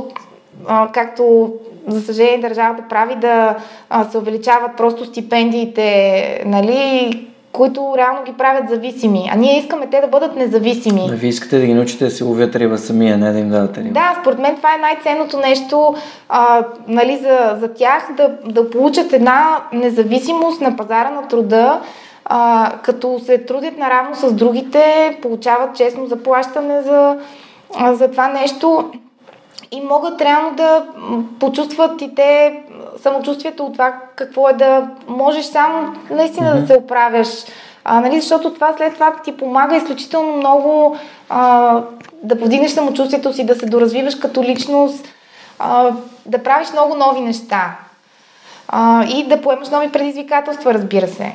а, както за съжаление държавата прави да а, се увеличават просто стипендиите, нали, които реално ги правят зависими. А ние искаме те да бъдат независими. Да, вие искате да ги научите да се ловят риба самия, не да им дадат риба. Да, според мен това е най-ценното нещо а, нали, за, за тях, да, да получат една независимост на пазара на труда, а, като се трудят наравно с другите, получават честно заплащане за, а, за това нещо и могат реално да почувстват и те самочувствието от това какво е да можеш само наистина mm-hmm. да се оправяш. А, нали, защото това след това ти помага изключително много а, да повдигнеш самочувствието си, да се доразвиваш като личност, а, да правиш много нови неща а, и да поемаш нови предизвикателства, разбира се.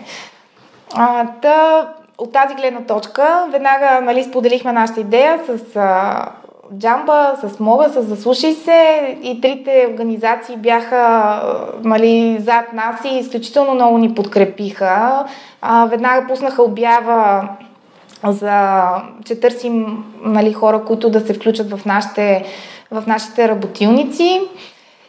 А, та, от тази гледна точка, веднага нали, споделихме нашата идея с а, Джамба, с Мога, с Заслушай се и трите организации бяха нали, зад нас и изключително много ни подкрепиха. А, веднага пуснаха обява за, че търсим нали, хора, които да се включат в нашите, в нашите работилници.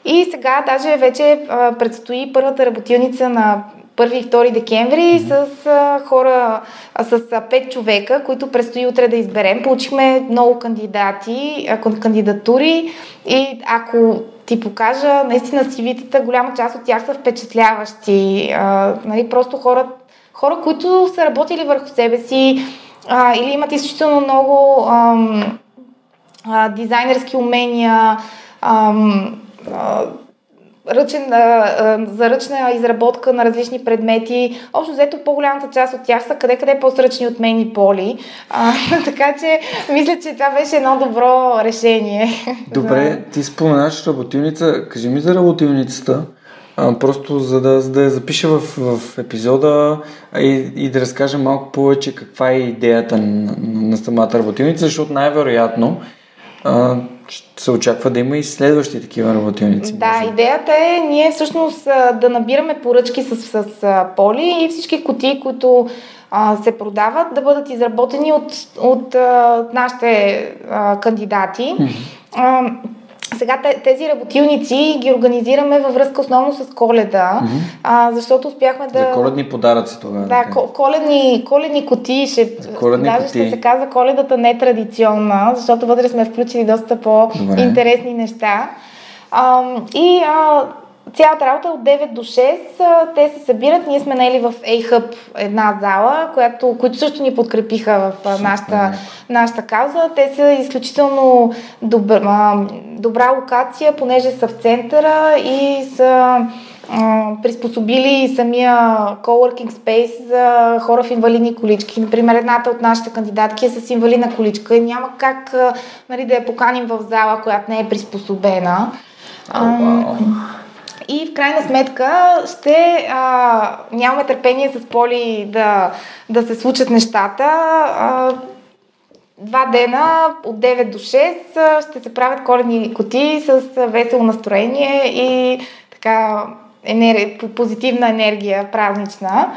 И сега даже вече предстои първата работилница на 1 и 2 декември mm-hmm. с а, хора, а, с а, 5 човека, които предстои утре да изберем. Получихме много кандидати, а, кандидатури и ако ти покажа, наистина CV-тата, голяма част от тях са впечатляващи. А, нали, просто хора, хора, които са работили върху себе си а, или имат изключително много ам, а, дизайнерски умения, ам, а, ръчен, а, за ръчна изработка на различни предмети. Общо взето по-голямата част от тях са къде-къде по-сръчни от мен и Поли. А, така че мисля, че това беше едно добро решение. Добре, ти споменаш работилница. Кажи ми за работилницата. А, просто за да, за да я запиша в, в епизода и, и да разкажа малко повече каква е идеята на, на, на самата работилница, защото най-вероятно а, се очаква да има и следващи такива работилници. Да, може. идеята е ние всъщност да набираме поръчки с, с, с поли и всички кутии, които а, се продават, да бъдат изработени от, от а, нашите а, кандидати. Mm-hmm. Сега тези работилници ги организираме във връзка основно с коледа, mm-hmm. а, защото успяхме да... За коледни подаръци тогава. Да, коледни, коледни кутии. Ще... коледни даже кутии. ще се казва коледата нетрадиционна, защото вътре сме включили доста по-интересни Добре. неща. А, и а, цялата работа е от 9 до 6. Те се събират. Ние сме наели в A-Hub една зала, която, които също ни подкрепиха в нашата, нашата кауза. Те са изключително добра, добра локация, понеже са в центъра и са приспособили самия coworking space за хора в инвалидни колички. Например, едната от нашите кандидатки е с инвалидна количка и няма как нали, да я поканим в зала, която не е приспособена. Oh, wow и в крайна сметка ще а, нямаме търпение с Поли да, да се случат нещата. А, два дена от 9 до 6 ще се правят коледни коти с весело настроение и така енергия, позитивна енергия, празнична.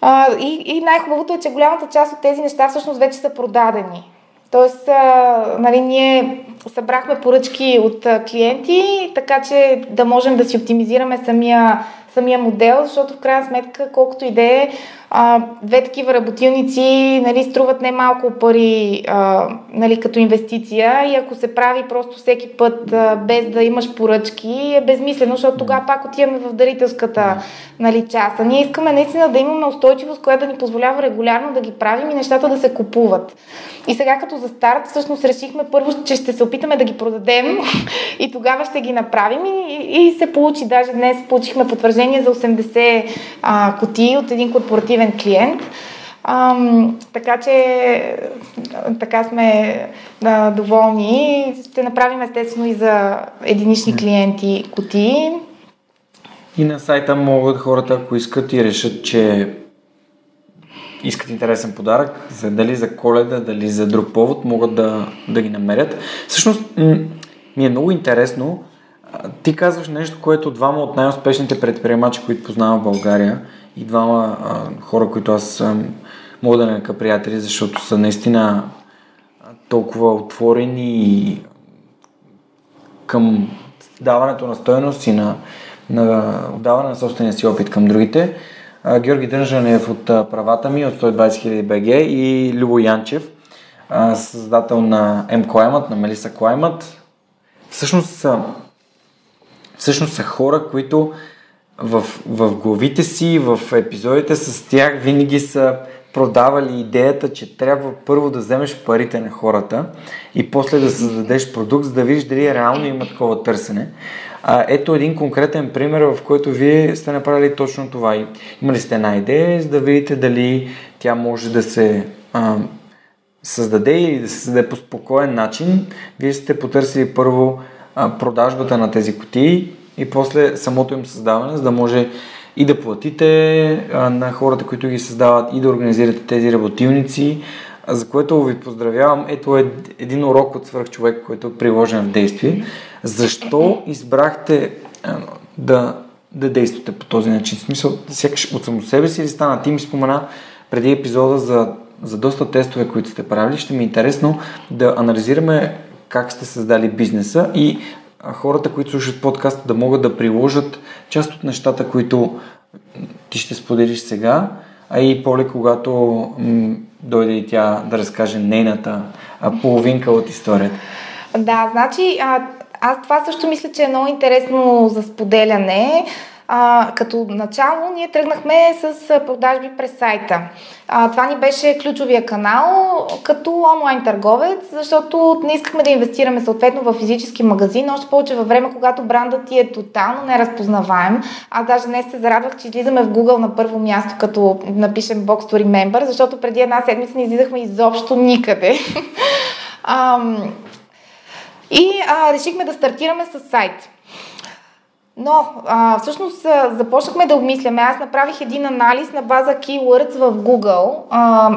А, и, и най-хубавото е, че голямата част от тези неща всъщност вече са продадени. Тоест, а, нали, ние събрахме поръчки от клиенти, така че да можем да си оптимизираме самия, самия модел, защото в крайна сметка, колкото и да е, а, две такива работилници нали, струват немалко пари а, нали, като инвестиция и ако се прави просто всеки път а, без да имаш поръчки е безмислено, защото тогава пак отиваме в дарителската нали, част. А ние искаме наистина да имаме устойчивост, която да ни позволява регулярно да ги правим и нещата да се купуват. И сега като за старт всъщност решихме първо, че ще се опитаме да ги продадем и тогава ще ги направим и, и се получи. Даже днес получихме потвърждение за 80 а, кутии от един корпоративен ефективен клиент. Ам, така че така сме да, доволни. Ще направим естествено и за единични клиенти кутии. И на сайта могат хората, ако искат и решат, че искат интересен подарък, за, дали за коледа, дали за друг повод, могат да, да ги намерят. Всъщност ми е много интересно. Ти казваш нещо, което двама от най-успешните предприемачи, които познавам в България, и двама хора, които аз мога да нарека приятели, защото са наистина толкова отворени към даването на стоеност и на, на даване на собствения си опит към другите. А, Георги Държанев от правата ми от 120 000 БГ и Любо Янчев, създател на Climate, на Melissa Climate. Всъщност са, всъщност са хора, които в, в главите си, в епизодите с тях винаги са продавали идеята, че трябва първо да вземеш парите на хората и после да създадеш продукт, за да видиш дали реално има такова търсене. А, ето един конкретен пример, в който вие сте направили точно това. Имали сте една идея, за да видите дали тя може да се а, създаде или да се създаде по спокоен начин. Вие сте потърсили първо а, продажбата на тези кутии и после самото им създаване, за да може и да платите на хората, които ги създават и да организирате тези работилници, за което ви поздравявам. Ето е един урок от свърх човек, който е приложен в действие. Защо избрахте да, да действате по този начин? В смисъл, сякаш от само себе си или стана? Ти ми спомена преди епизода за, за доста тестове, които сте правили. Ще ми е интересно да анализираме как сте създали бизнеса и хората, които слушат подкаста, да могат да приложат част от нещата, които ти ще споделиш сега, а и Поли, когато м- дойде и тя да разкаже нейната половинка от историята. Да, значи а, аз това също мисля, че е много интересно за споделяне. А, като начало ние тръгнахме с продажби през сайта. А, това ни беше ключовия канал като онлайн търговец, защото не искахме да инвестираме съответно в физически магазин, още повече във време, когато брандът ти е тотално неразпознаваем. Аз даже днес се зарадвах, че излизаме в Google на първо място, като напишем Box to Remember, защото преди една седмица не излизахме изобщо никъде. и а, решихме да стартираме с сайт. Но а, всъщност започнахме да обмисляме. Аз направих един анализ на база keywords в Google, а,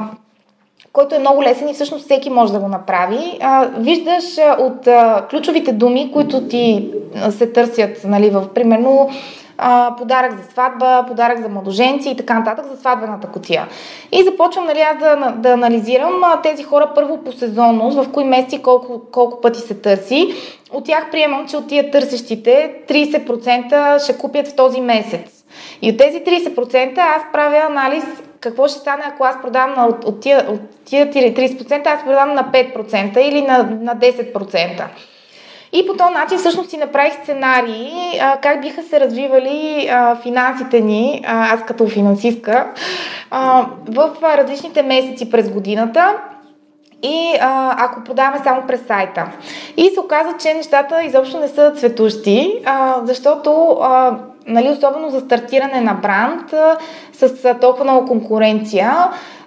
който е много лесен и всъщност всеки може да го направи. А, виждаш от а, ключовите думи, които ти а, се търсят, нали, в примерно а, подарък за сватба, подарък за младоженци и така нататък за сватбената котия. И започвам нали, аз да, да анализирам а, тези хора първо по сезонност, в кои месеци колко, колко пъти се търси. От тях приемам, че от тия търсещите 30% ще купят в този месец. И от тези 30% аз правя анализ какво ще стане, ако аз продам на, от, от, тия, от тия 30%, аз продам на 5% или на, на 10%. И по този начин всъщност си направих сценарии а, как биха се развивали а, финансите ни, а, аз като финансистка, а, в различните месеци през годината и а, ако продаваме само през сайта. И се оказа, че нещата изобщо не са цветущи, а, защото а, нали, особено за стартиране на бранд а, с а, толкова много конкуренция,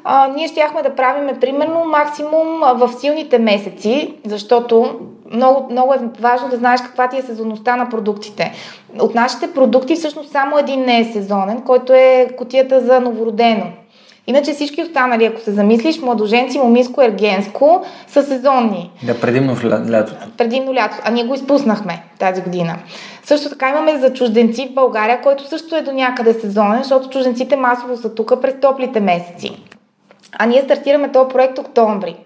а, ние щяхме да правиме примерно максимум в силните месеци, защото много, много е важно да знаеш каква ти е сезонността на продуктите. От нашите продукти всъщност само един не е сезонен, който е котията за новородено. Иначе всички останали, ако се замислиш, младоженци, момиско, ергенско, са сезонни. Да, предимно в лятото. Предимно лято. А ние го изпуснахме тази година. Също така имаме за чужденци в България, който също е до някъде сезонен, защото чужденците масово са тук през топлите месеци. А ние стартираме този проект октомври.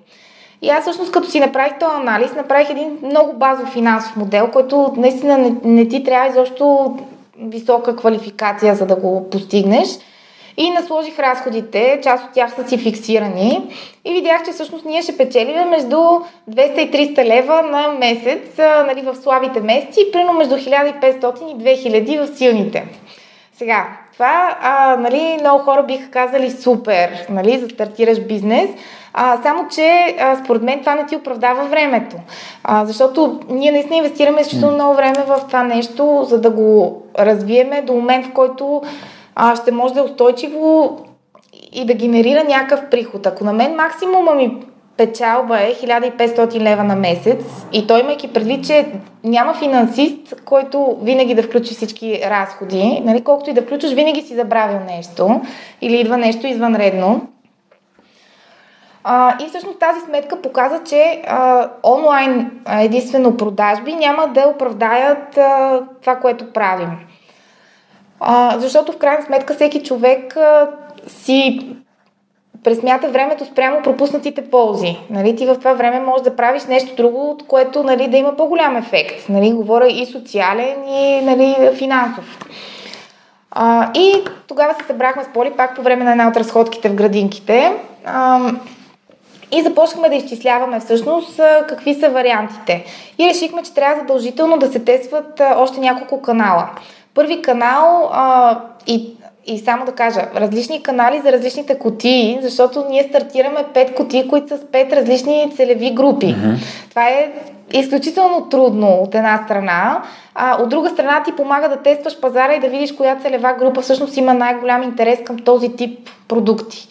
И аз всъщност като си направих този анализ, направих един много базов финансов модел, който наистина не, не ти трябва изобщо висока квалификация, за да го постигнеш. И насложих разходите, част от тях са си фиксирани и видях, че всъщност ние ще печелим между 200 и 300 лева на месец нали, в слабите месеци, примерно между 1500 и 2000 в силните. Сега, това, а, нали, много хора биха казали супер, нали, за стартираш бизнес, а, само, че а, според мен това не ти оправдава времето. А, защото ние наистина инвестираме изключително много време в това нещо, за да го развиеме до момент, в който а, ще може да е устойчиво и да генерира някакъв приход. Ако на мен максимума ми печалба е 1500 лева на месец и той имайки предвид, че няма финансист, който винаги да включи всички разходи, нали, колкото и да включиш, винаги си забравил нещо или идва нещо извънредно. А, и всъщност тази сметка показа, че а, онлайн а, единствено продажби няма да оправдаят а, това, което правим. А, защото в крайна сметка всеки човек а, си пресмята времето спрямо пропуснатите ползи. Нали, ти в това време можеш да правиш нещо друго, от което нали, да има по-голям ефект. Нали, говоря и социален, и нали, финансов. А, и тогава се събрахме с Поли пак по време на една от разходките в градинките. А, и започнахме да изчисляваме всъщност какви са вариантите. И решихме, че трябва задължително да се тестват още няколко канала. Първи канал а, и и само да кажа, различни канали за различните котии, защото ние стартираме пет котии, които са с пет различни целеви групи. Mm-hmm. Това е изключително трудно от една страна, а от друга страна ти помага да тестваш пазара и да видиш коя целева група всъщност има най-голям интерес към този тип продукти.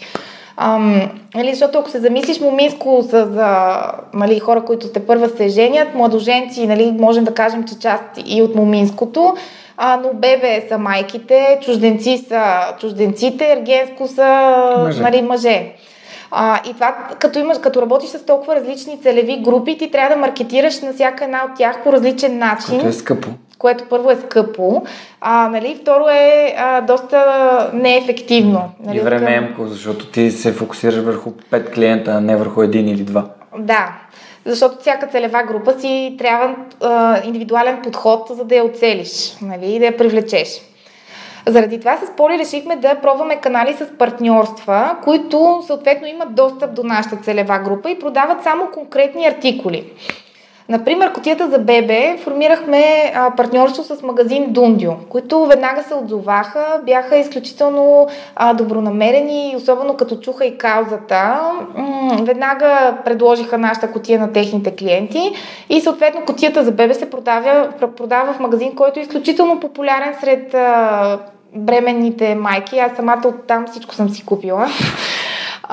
Ам, нали, защото ако се замислиш, моминско за, за нали, хора, които те първа се женят, младоженци, нали, можем да кажем, че част и от моминското, а, но бебе са майките, чужденци са чужденците, ергенско са мъже. Нали, мъже. А, и това, като, имаш, като работиш с толкова различни целеви групи, ти трябва да маркетираш на всяка една от тях по различен начин. Което е скъпо. Което първо е скъпо, а, нали, второ е а, доста неефективно. Нали, и времеемко, защото ти се фокусираш върху пет клиента, а не върху един или два. Да, защото всяка целева група си трябва а, индивидуален подход, за да я оцелиш нали, и да я привлечеш. Заради това с Поли решихме да пробваме канали с партньорства, които съответно имат достъп до нашата целева група и продават само конкретни артикули. Например, котията за бебе формирахме а, партньорство с магазин Дундио, които веднага се отзоваха, бяха изключително а, добронамерени, особено като чуха и каузата. М- веднага предложиха нашата котия на техните клиенти и съответно котията за бебе се продава, продава в магазин, който е изключително популярен сред а, бременните майки. Аз самата оттам всичко съм си купила.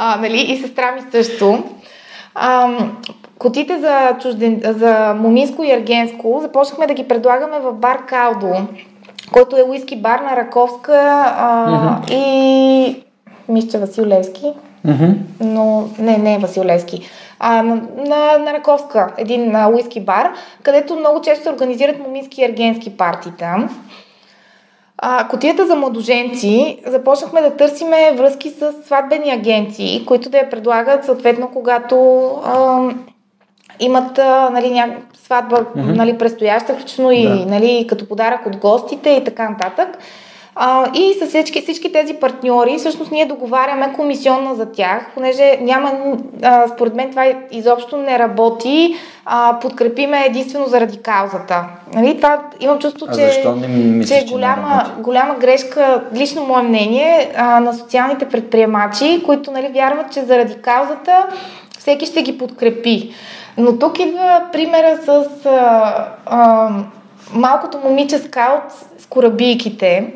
А, нали? И сестра ми също. А, котите за, чужден, за моминско и аргенско започнахме да ги предлагаме в бар Калдо, който е уиски бар на Раковска а, mm-hmm. и мисля Васил Левски. Mm-hmm. Но не, не е Васил Левски. А, на, на, на Раковска, един а, уиски бар, където много често се организират момински и аргенски партита. А, котията за младоженци започнахме да търсиме връзки с сватбени агенции, които да я предлагат съответно, когато а, имат а, нали, ня... сватба mm-hmm. нали, предстояща, включително да. и нали, като подарък от гостите и така нататък. А, и с всички, всички тези партньори, всъщност ние договаряме комисионна за тях, понеже няма, а, според мен това изобщо не работи, а, подкрепиме единствено заради каузата. Нали? Това имам чувство, че, мислиш, че е голяма, голяма грешка, лично мое мнение, а, на социалните предприемачи, които нали, вярват, че заради каузата всеки ще ги подкрепи. Но тук идва примера с а, а, малкото момиче скаут с корабийките,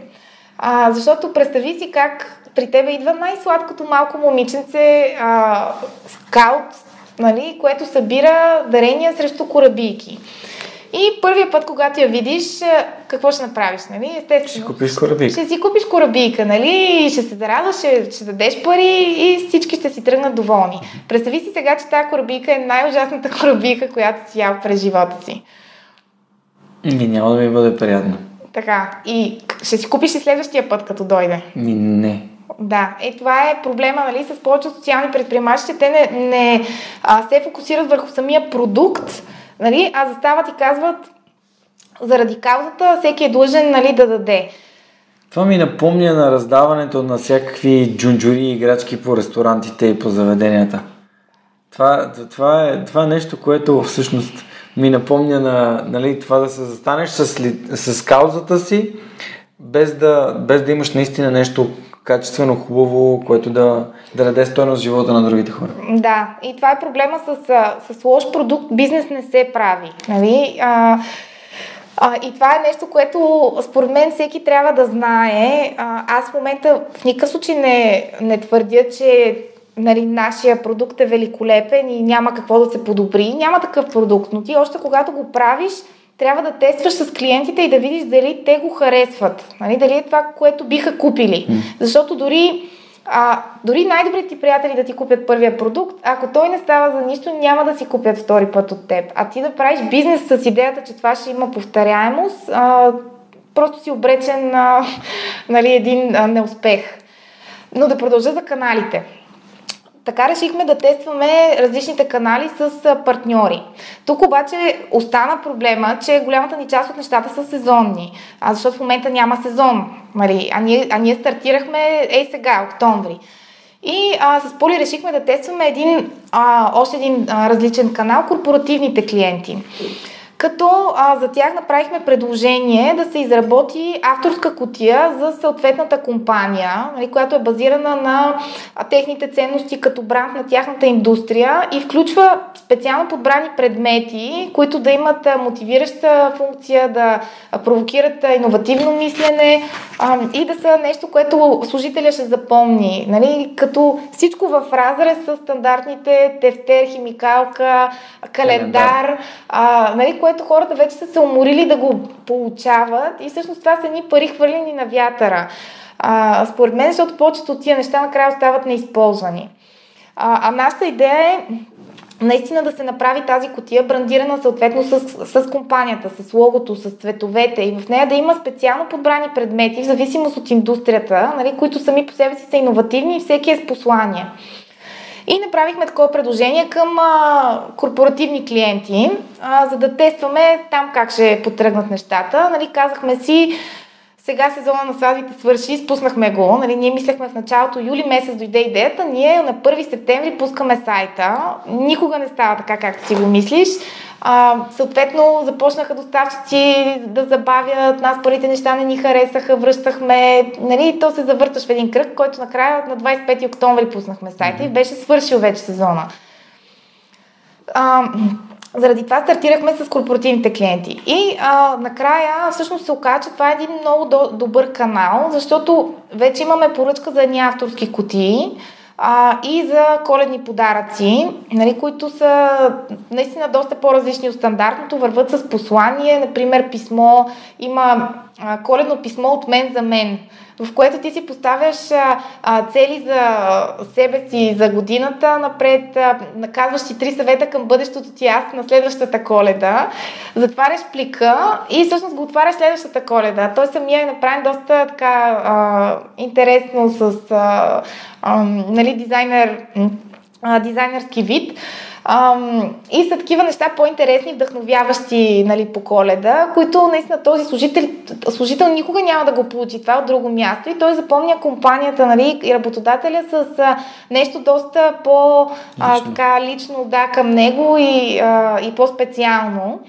а, защото представи си как при тебе идва най-сладкото малко момиченце а, скаут, нали, което събира дарения срещу корабийки. И първия път, когато я видиш, какво ще направиш, нали? Естествено. Ще купиш корабийка. Ще си купиш корабийка, нали? Ще се зарадваш, ще, ще дадеш пари и всички ще си тръгнат доволни. Представи си сега, че тази корабийка е най-ужасната корабийка, която си ял през живота си. И няма да ми бъде приятно. Така. И ще си купиш и следващия път, като дойде. Ми, не. Да, е това е проблема нали, с повече социални предприемачи, те не, не а, се фокусират върху самия продукт, нали, а застават и казват заради каузата всеки е длъжен нали, да даде. Това ми напомня на раздаването на всякакви джунджури играчки по ресторантите и по заведенията. Това, това, е, това е нещо, което всъщност ми напомня на нали, това да се застанеш с, с каузата си, без да, без да имаш наистина нещо качествено, хубаво, което да, да даде стойност в живота на другите хора. Да, и това е проблема с, с лош продукт. Бизнес не се прави. Нали? А, а, и това е нещо, което според мен всеки трябва да знае. А, аз в момента в никакъв случай не, не твърдя, че нали, нашия продукт е великолепен и няма какво да се подобри. Няма такъв продукт, но ти още когато го правиш, трябва да тестваш с клиентите и да видиш дали те го харесват. Нали? Дали е това, което биха купили. Защото дори, а, дори най-добрите ти приятели да ти купят първия продукт, ако той не става за нищо, няма да си купят втори път от теб. А ти да правиш бизнес с идеята, че това ще има повторяемост, а, просто си обречен на нали, един а, неуспех. Но да продължа за каналите така решихме да тестваме различните канали с партньори. Тук обаче остана проблема, че голямата ни част от нещата са сезонни, а защото в момента няма сезон. Нали? А, ние, а ние стартирахме ей сега, октомври. И а, с Поли решихме да тестваме един, а, още един а, различен канал корпоративните клиенти като а, за тях направихме предложение да се изработи авторска котия за съответната компания, нали, която е базирана на техните ценности като бранд на тяхната индустрия и включва специално подбрани предмети, които да имат мотивираща функция, да провокират иновативно мислене а, и да са нещо, което служителя ще запомни. Нали, като всичко в разрез с стандартните тефтер, химикалка, календар, а, нали, което което хората вече са се уморили да го получават и всъщност това са ни пари хвърлени на вятъра. А, според мен, защото повечето от тия неща накрая остават неизползвани. А, а нашата идея е наистина да се направи тази котия брандирана съответно с, с компанията, с логото, с цветовете и в нея да има специално подбрани предмети в зависимост от индустрията, нали, които сами по себе си са иновативни и всеки е с послание. И направихме такова предложение към а, корпоративни клиенти, а, за да тестваме там как ще потръгнат нещата. Нали, казахме си, сега сезона на сватбите свърши, спуснахме го. Нали, ние мислехме в началото юли месец дойде идеята, ние на 1 септември пускаме сайта. Никога не става така, както си го мислиш. А, съответно, започнаха доставчици да забавят, нас първите неща не ни харесаха, връщахме, нали, то се завърташ в един кръг, който накрая на 25 октомври пуснахме сайта и беше свършил вече сезона. А, заради това стартирахме с корпоративните клиенти. И а, накрая всъщност се оказа, че това е един много до, добър канал, защото вече имаме поръчка за едни авторски кутии и за коледни подаръци, нали, които са наистина доста по-различни от стандартното, върват с послание, например писмо, има а, коледно писмо от мен за мен в което ти си поставяш а, цели за себе си за годината напред, а, наказваш си три съвета към бъдещото ти аз на следващата коледа, затваряш плика и всъщност го отваряш следващата коледа. Той самия е направен доста така а, интересно с а, а, нали, дизайнер, а, дизайнерски вид. Ам, и са такива неща по-интересни, вдъхновяващи нали, по коледа, които наистина този служител, служител никога няма да го получи това от друго място и той запомня компанията нали, и работодателя с а, нещо доста по-лично лично да, към него и, а, и по-специално.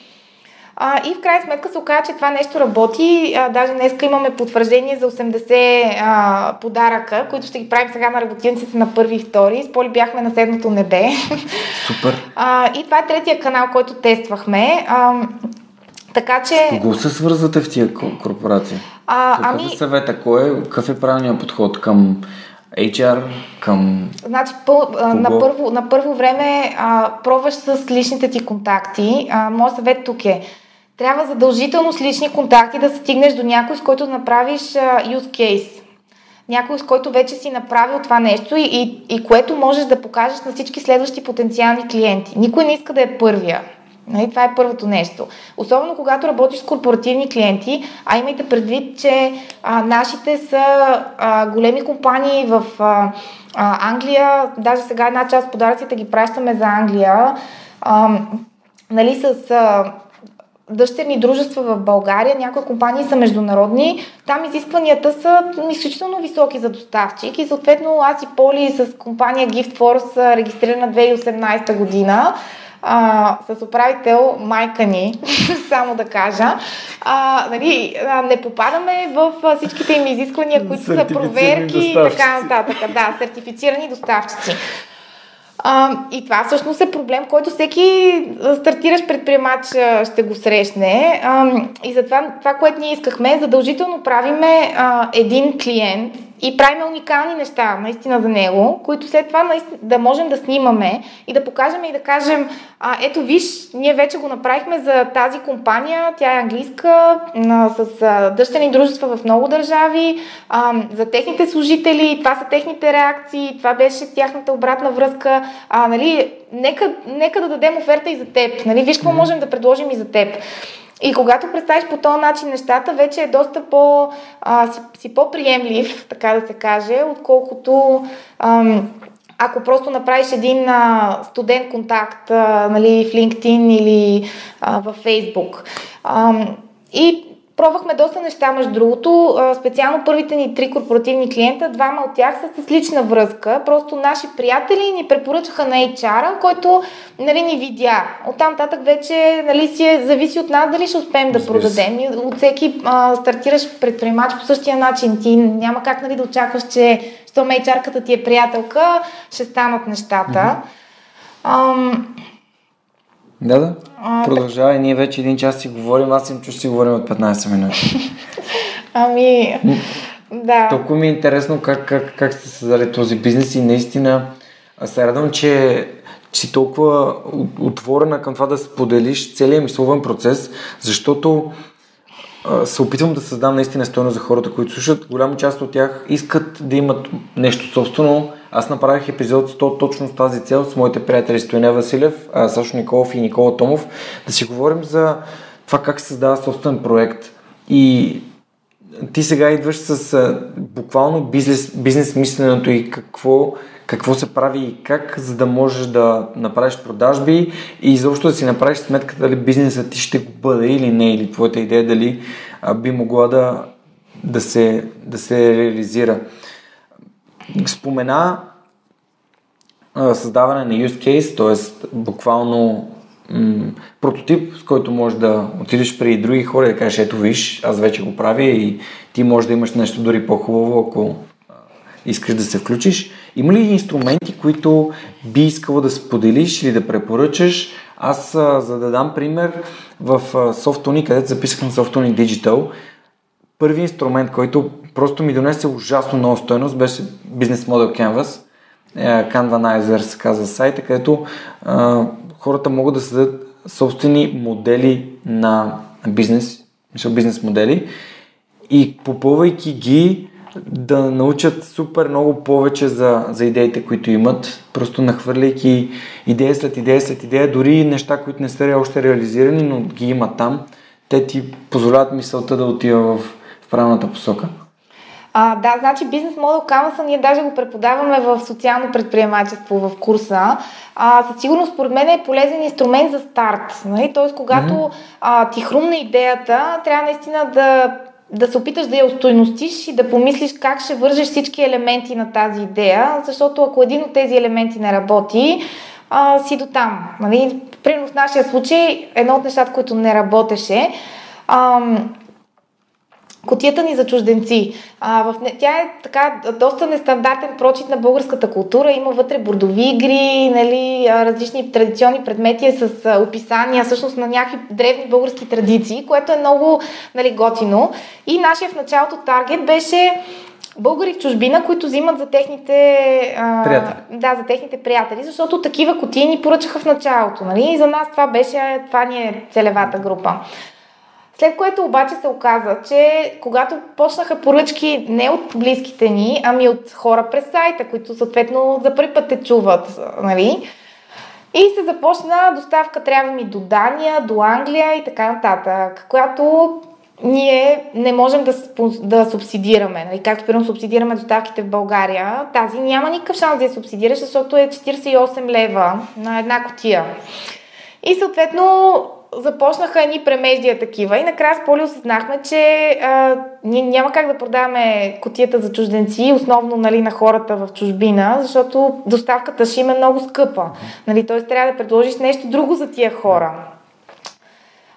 А, и в крайна сметка се оказа, че това нещо работи. А, даже днес имаме потвърждение за 80 а, подаръка, които ще ги правим сега на работилниците на първи и втори. С Поли бяхме на седмото небе. Супер. А, и това е третия канал, който тествахме. А, така че... Кого се свързвате в тия корпорации? А, Какъв ами... е съвета? Кой е, какъв е правилният подход към HR, към... Значи, пъл, на, първо, на първо време а, пробваш с личните ти контакти. А, моят съвет тук е трябва задължително с лични контакти да стигнеш до някой, с който направиш use case. Някой, с който вече си направил това нещо и, и, и което можеш да покажеш на всички следващи потенциални клиенти. Никой не иска да е първия. Нали, това е първото нещо. Особено когато работиш с корпоративни клиенти, а имайте предвид, че а, нашите са а, големи компании в а, а, Англия, даже сега една част от подаръците ги пращаме за Англия, а, нали, с а, дъщерни дружества в България, някои компании са международни, там изискванията са изключително високи за доставчик и съответно аз и Поли с компания GiftForce регистрирана 2018 година а, с управител майка ни, само да кажа, а, нали, а, не попадаме в всичките им изисквания, които са проверки и така нататък. Да, сертифицирани доставчици. А, и това всъщност е проблем, който всеки стартиращ предприемач ще го срещне. А, и затова това, което ние искахме, задължително правиме а, един клиент и правим уникални неща наистина за него, които след това наистина, да можем да снимаме и да покажем и да кажем, а, ето виж, ние вече го направихме за тази компания, тя е английска, а, с а, дъщерни дружества в много държави, а, за техните служители, това са техните реакции, това беше тяхната обратна връзка, а, нали, нека, нека да дадем оферта и за теб, нали, виж какво можем да предложим и за теб. И когато представиш по този начин нещата, вече е доста по, а, си, си по-приемлив, така да се каже, отколкото ам, ако просто направиш един а, студент контакт а, нали, в LinkedIn или а, в Facebook. Ам, и Пробвахме доста неща, между другото. Специално първите ни три корпоративни клиента, двама от тях са с лична връзка. Просто наши приятели ни препоръчаха на HR-а, който нали, ни видя. Оттам нататък вече нали, си е, зависи от нас дали ще успеем да продадем. И от всеки а, стартираш предприемач по същия начин. Ти няма как нали, да очакваш, че щом HR-ката ти е приятелка, ще станат нещата. Mm-hmm. Ам, да, да. Продължавай. Ние вече един час си говорим. Аз им чуш си говорим от 15 минути. ами, да. Толкова ми е интересно как, как, как сте създали този бизнес и наистина се радвам, че си толкова отворена към това да споделиш целият мисловен процес, защото се опитвам да създам наистина стойно за хората, които слушат. Голяма част от тях искат да имат нещо собствено. Аз направих епизод 100 точно с тази цел с моите приятели Стояне Василев, Сашо Николов и Никола Томов, да си говорим за това как се създава собствен проект. И ти сега идваш с буквално бизнес, бизнес мисленето и какво какво се прави и как, за да можеш да направиш продажби и изобщо да си направиш сметка дали бизнесът ти ще го бъде или не, или твоята идея дали а, би могла да да се, да се реализира. Спомена създаване на use case, т.е. буквално м- прототип, с който можеш да отидеш при други хора и да кажеш, ето виж, аз вече го правя и ти можеш да имаш нещо дори по-хубаво, ако искаш да се включиш. Има ли инструменти, които би искала да споделиш или да препоръчаш? Аз, за да дам пример, в Softony, където записах на Softony Digital, първи инструмент, който просто ми донесе ужасно много стойност, беше Business Model Canvas. Е, Canvanizer се казва сайта, където а, хората могат да създадат собствени модели на бизнес, бизнес модели и попълвайки ги да научат супер много повече за, за идеите, които имат, просто нахвърляйки идея след идея след идея, дори неща, които не са още реализирани, но ги има там, те ти позволяват мисълта да отива в правилната посока. А, да, значи бизнес модел Canvas ние даже го преподаваме в социално предприемачество в курса. А, със сигурност, според мен е полезен инструмент за старт. Нали? Тоест, когато mm-hmm. а, ти хрумне идеята, трябва наистина да да се опиташ да я устойностиш и да помислиш как ще вържеш всички елементи на тази идея, защото ако един от тези елементи не работи, а, си до там. Нали? Примерно в нашия случай, едно от нещата, които не работеше, а, Котията ни за чужденци. А, в, тя е така доста нестандартен прочит на българската култура. Има вътре бордови игри, нали, различни традиционни предмети с описания всъщност на някакви древни български традиции, което е много нали, готино. И нашия в началото таргет беше българи в чужбина, които взимат за техните а, приятели. Да, за техните приятели, защото такива котии ни поръчаха в началото. Нали? И за нас това беше, това ни е целевата група. След което обаче се оказа, че когато почнаха поръчки не от близките ни, ами от хора през сайта, които съответно за първи път те чуват, нали? И се започна доставка трябва ми до Дания, до Англия и така нататък, която ние не можем да, да субсидираме. Нали? Както примерно субсидираме доставките в България, тази няма никакъв шанс да я субсидираш, защото е 48 лева на една котия. И съответно започнаха едни премеждия такива и накрая с Поли осъзнахме, че а, ние няма как да продаваме котията за чужденци, основно нали, на хората в чужбина, защото доставката ще им е много скъпа. Нали, Т.е. трябва да предложиш нещо друго за тия хора.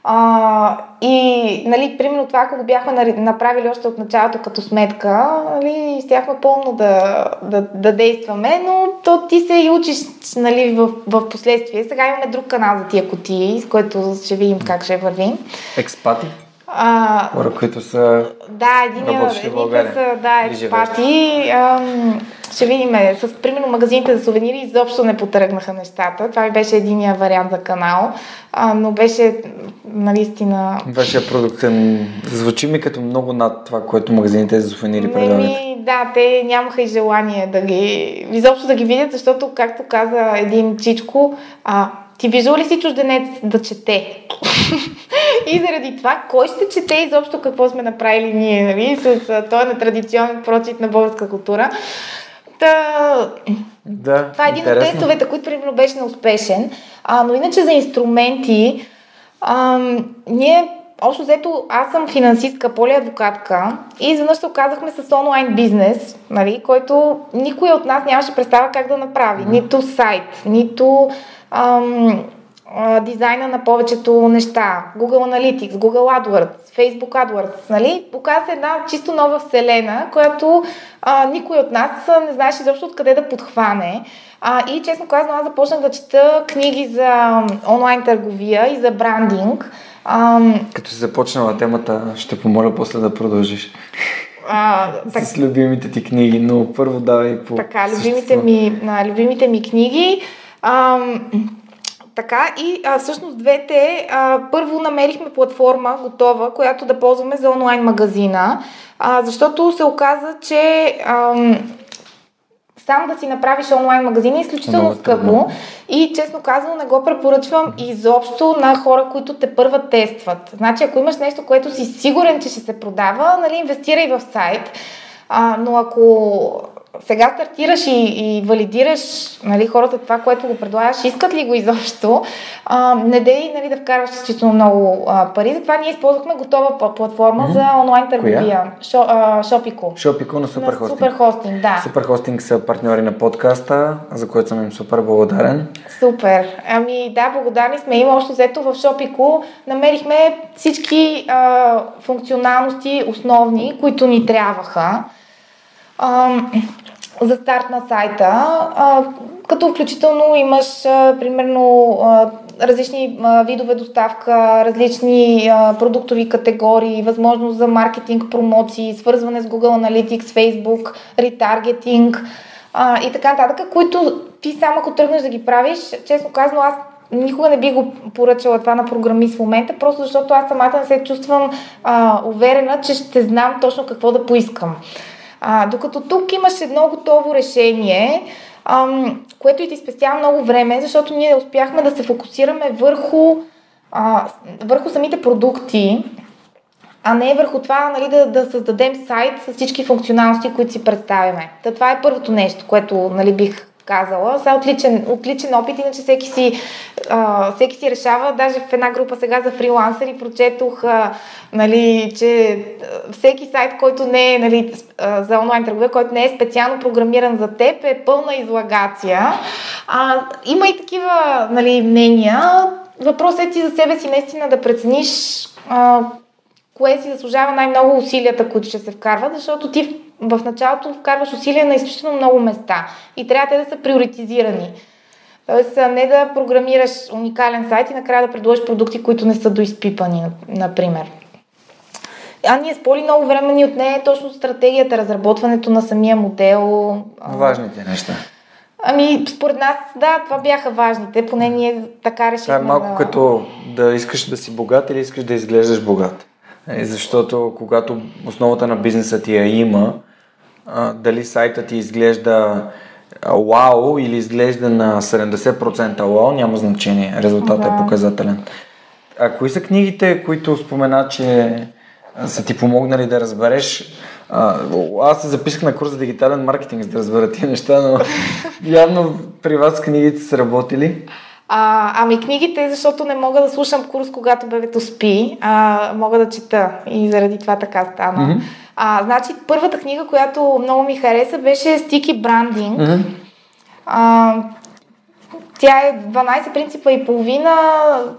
А, и, нали, примерно това, ако го бяхме направили още от началото като сметка, нали, стяхме пълно да, да, да действаме, но то ти се и учиш нали, в, в последствие. Сега имаме друг канал за тия котии, с който ще видим как ще вървим. Експати? А, Хора, които са да, един, едните са да, експати. Ам, ще видим. С, примерно, магазините за сувенири изобщо не потръгнаха нещата. Това ми беше единия вариант за канал. А, но беше наистина... Вашия продукт е, звучи ми като много над това, което магазините за сувенири предлагат. Да, те нямаха и желание да ги... Изобщо да ги видят, защото, както каза един чичко, а, ти виждал ли си чужденец да чете? и заради това, кой ще чете изобщо какво сме направили ние, нали? С този нетрадиционен прочит на българска култура. Та... Да, това е един интересно. от тестовете, който примерно беше неуспешен. А, но иначе за инструменти, а, ние общо взето, аз съм финансистка, поли-адвокатка и изведнъж се оказахме с онлайн бизнес, нали, който никой от нас нямаше представа как да направи. Нито сайт, нито ам, а, дизайна на повечето неща. Google Analytics, Google AdWords, Facebook AdWords, нали? Показва една чисто нова вселена, която а, никой от нас не знаеше изобщо откъде да подхване. А, и честно казано, аз започнах да чета книги за онлайн търговия и за брандинг. Ам... Като си започнала темата, ще помоля после да продължиш. А, так... С любимите ти книги, но първо давай по Така, любимите ми, а, любимите ми книги. Ам, така и а, всъщност двете, а, първо намерихме платформа готова, която да ползваме за онлайн магазина, а, защото се оказа, че ам, сам да си направиш онлайн магазин е изключително скъпо и честно казано не го препоръчвам изобщо на хора, които те първа тестват. Значи ако имаш нещо, което си сигурен, че ще се продава, нали, инвестирай в сайт, а, но ако сега стартираш и, и валидираш нали, хората това, което го предлагаш, искат ли го изобщо, а, не дей нали, да вкарваш изключително много а, пари. Затова ние използвахме готова платформа mm-hmm. за онлайн търговия. Шо, а, Шопико. Шопико на Суперхостинг. Суперхостинг, да. Суперхостинг са партньори на подкаста, за което съм им супер благодарен. Супер. Ами да, благодарни сме. Има още взето в Шопико. Намерихме всички а, функционалности основни, които ни трябваха. За старт на сайта, като включително имаш примерно различни видове доставка, различни продуктови категории, възможност за маркетинг, промоции, свързване с Google Analytics, Facebook, ретаргетинг и така нататък, които ти само ако тръгнеш да ги правиш, честно казано, аз никога не би го поръчала това на програмист в момента, просто защото аз самата не се чувствам а, уверена, че ще знам точно какво да поискам. А, докато тук имаш едно готово решение, ам, което и ти спестява много време, защото ние успяхме да се фокусираме върху, а, върху самите продукти, а не върху това нали, да, да създадем сайт с всички функционалности, които си представяме. Та това е първото нещо, което нали, бих казала. За отличен, отличен опит, иначе всеки си, а, всеки си решава. Даже в една група сега за фрилансери прочетох, а, нали, че всеки сайт, който не е нали, за онлайн търговия, който не е специално програмиран за теб, е пълна излагация. А, има и такива нали, мнения. Въпросът е ти за себе си наистина да прецениш а, кое си заслужава най-много усилията, които ще се вкарват, защото ти в началото вкарваш усилия на изключително много места и трябва те да са приоритизирани. Тоест не да програмираш уникален сайт и накрая да предложиш продукти, които не са доизпипани, например. А ние с Поли много време ни отне точно стратегията, разработването на самия модел. Важните неща. Ами, според нас, да, това бяха важните, поне ние така решихме. Това е малко да... като да искаш да си богат или искаш да изглеждаш богат. Е, защото когато основата на бизнеса ти я има, а, дали сайта ти изглежда вау или изглежда на 70% вау, няма значение. Резултатът е да. е показателен. А кои са книгите, които спомена, че са ти помогнали да разбереш? А, аз се записах на курс за дигитален маркетинг, за да разбера тези неща, но явно при вас книгите са работили. А, ами книгите, защото не мога да слушам курс, когато бебето спи, а, мога да чета и заради това така стана. Mm-hmm. А, значи, първата книга, която много ми хареса, беше Sticky Branding. Mm-hmm. А, тя е 12 принципа и половина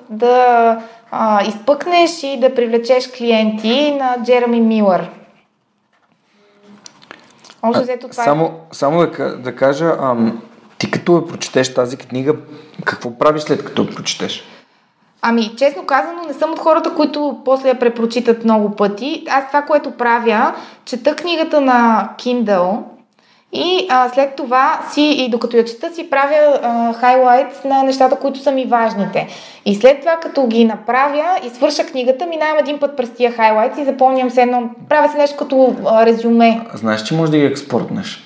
да а, изпъкнеш и да привлечеш клиенти на Джереми Милър. Може взето това само, е... само да, да кажа, ам, ти като я прочетеш тази книга, какво правиш след като я прочетеш? Ами, честно казано, не съм от хората, които после я препрочитат много пъти. Аз това, което правя, чета книгата на Kindle и а, след това си, и докато я чета, си правя хайлайтс на нещата, които са ми важните. И след това, като ги направя и свърша книгата, минавам един път през тия хайлайтс и запомням се едно, правя се нещо като а, резюме. Знаеш, че можеш да ги експортнеш?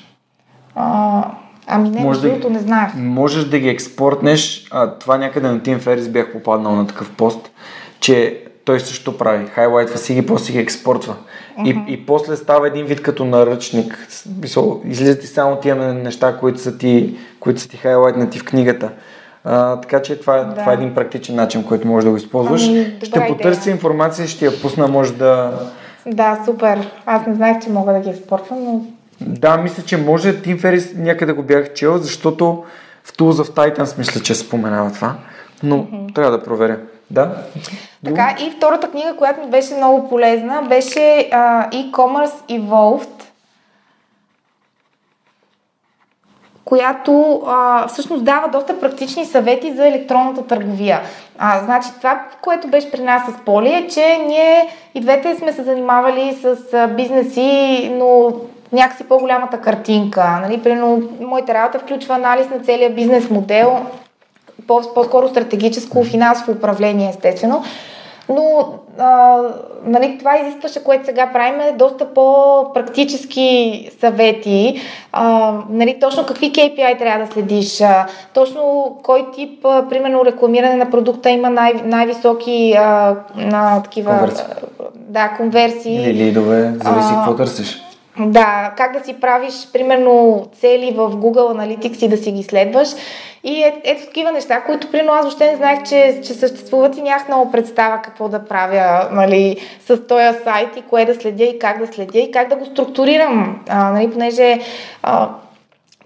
А, Ами не, може да, не знаех. Можеш да ги експортнеш. А, това някъде на Тим Ферис бях попаднал на такъв пост, че той също прави. Хайлайтва си ги, после ги експортва. Uh-huh. И, и после става един вид като наръчник. Излизат и само тия неща, които са ти, които са ти хайлайтнати в книгата. А, така че това, да. това е един практичен начин, който можеш да го използваш. Ами, ще потърся информация, ще я пусна, може да... Да, супер. Аз не знаех, че мога да ги експортвам, но да, мисля, че може. Тим Ферис някъде го бях чел, защото в Tools of Titans мисля, че споменава това. Но mm-hmm. трябва да проверя. Да. Така, и втората книга, която ми беше много полезна, беше uh, E-Commerce Evolved, която а, всъщност дава доста практични съвети за електронната търговия. А, значи това, което беше при нас с Поли е, че ние и двете сме се занимавали с а, бизнеси, но някакси по-голямата картинка. Нали? Примерно, моята работа включва анализ на целия бизнес модел, по-скоро стратегическо финансово управление, естествено. Но а, нали, това изискваше, което сега правим, е доста по-практически съвети. А, нали, точно какви KPI трябва да следиш, а, точно кой тип, а, примерно, рекламиране на продукта има най- най-високи а, на такива... Конверсии. Да, конверсии. Или лидове, зависи какво търсиш. Да, как да си правиш, примерно, цели в Google Analytics и да си ги следваш. И е, ето такива неща, които, примерно, аз въобще не знаех, че, че съществуват и нямах много представа какво да правя нали, с този сайт и кое да следя и как да следя и как да го структурирам. А, нали, понеже а,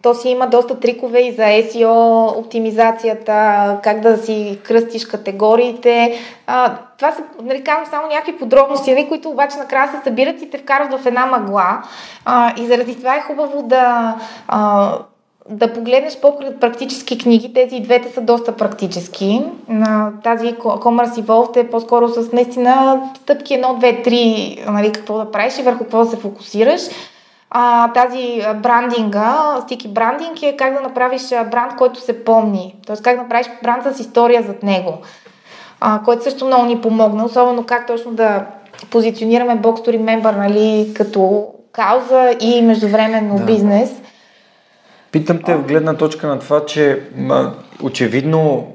то си има доста трикове и за SEO, оптимизацията, как да си кръстиш категориите. А, това са, нали, казвам само някакви подробности, нали, които обаче накрая се събират и те вкарват в една мъгла. А, и заради това е хубаво да, а, да погледнеш по-практически книги. Тези двете са доста практически. На тази Commerce Evolved е по-скоро с наистина стъпки 1, 2, 3, нали, какво да правиш и върху какво да се фокусираш а, тази брандинга, стики брандинг е как да направиш бранд, който се помни. Тоест как да направиш бранд с история зад него. А, който също много ни помогна, особено как точно да позиционираме Box to Remember нали, като кауза и междувременно да. бизнес. Питам те в гледна точка на това, че ма, очевидно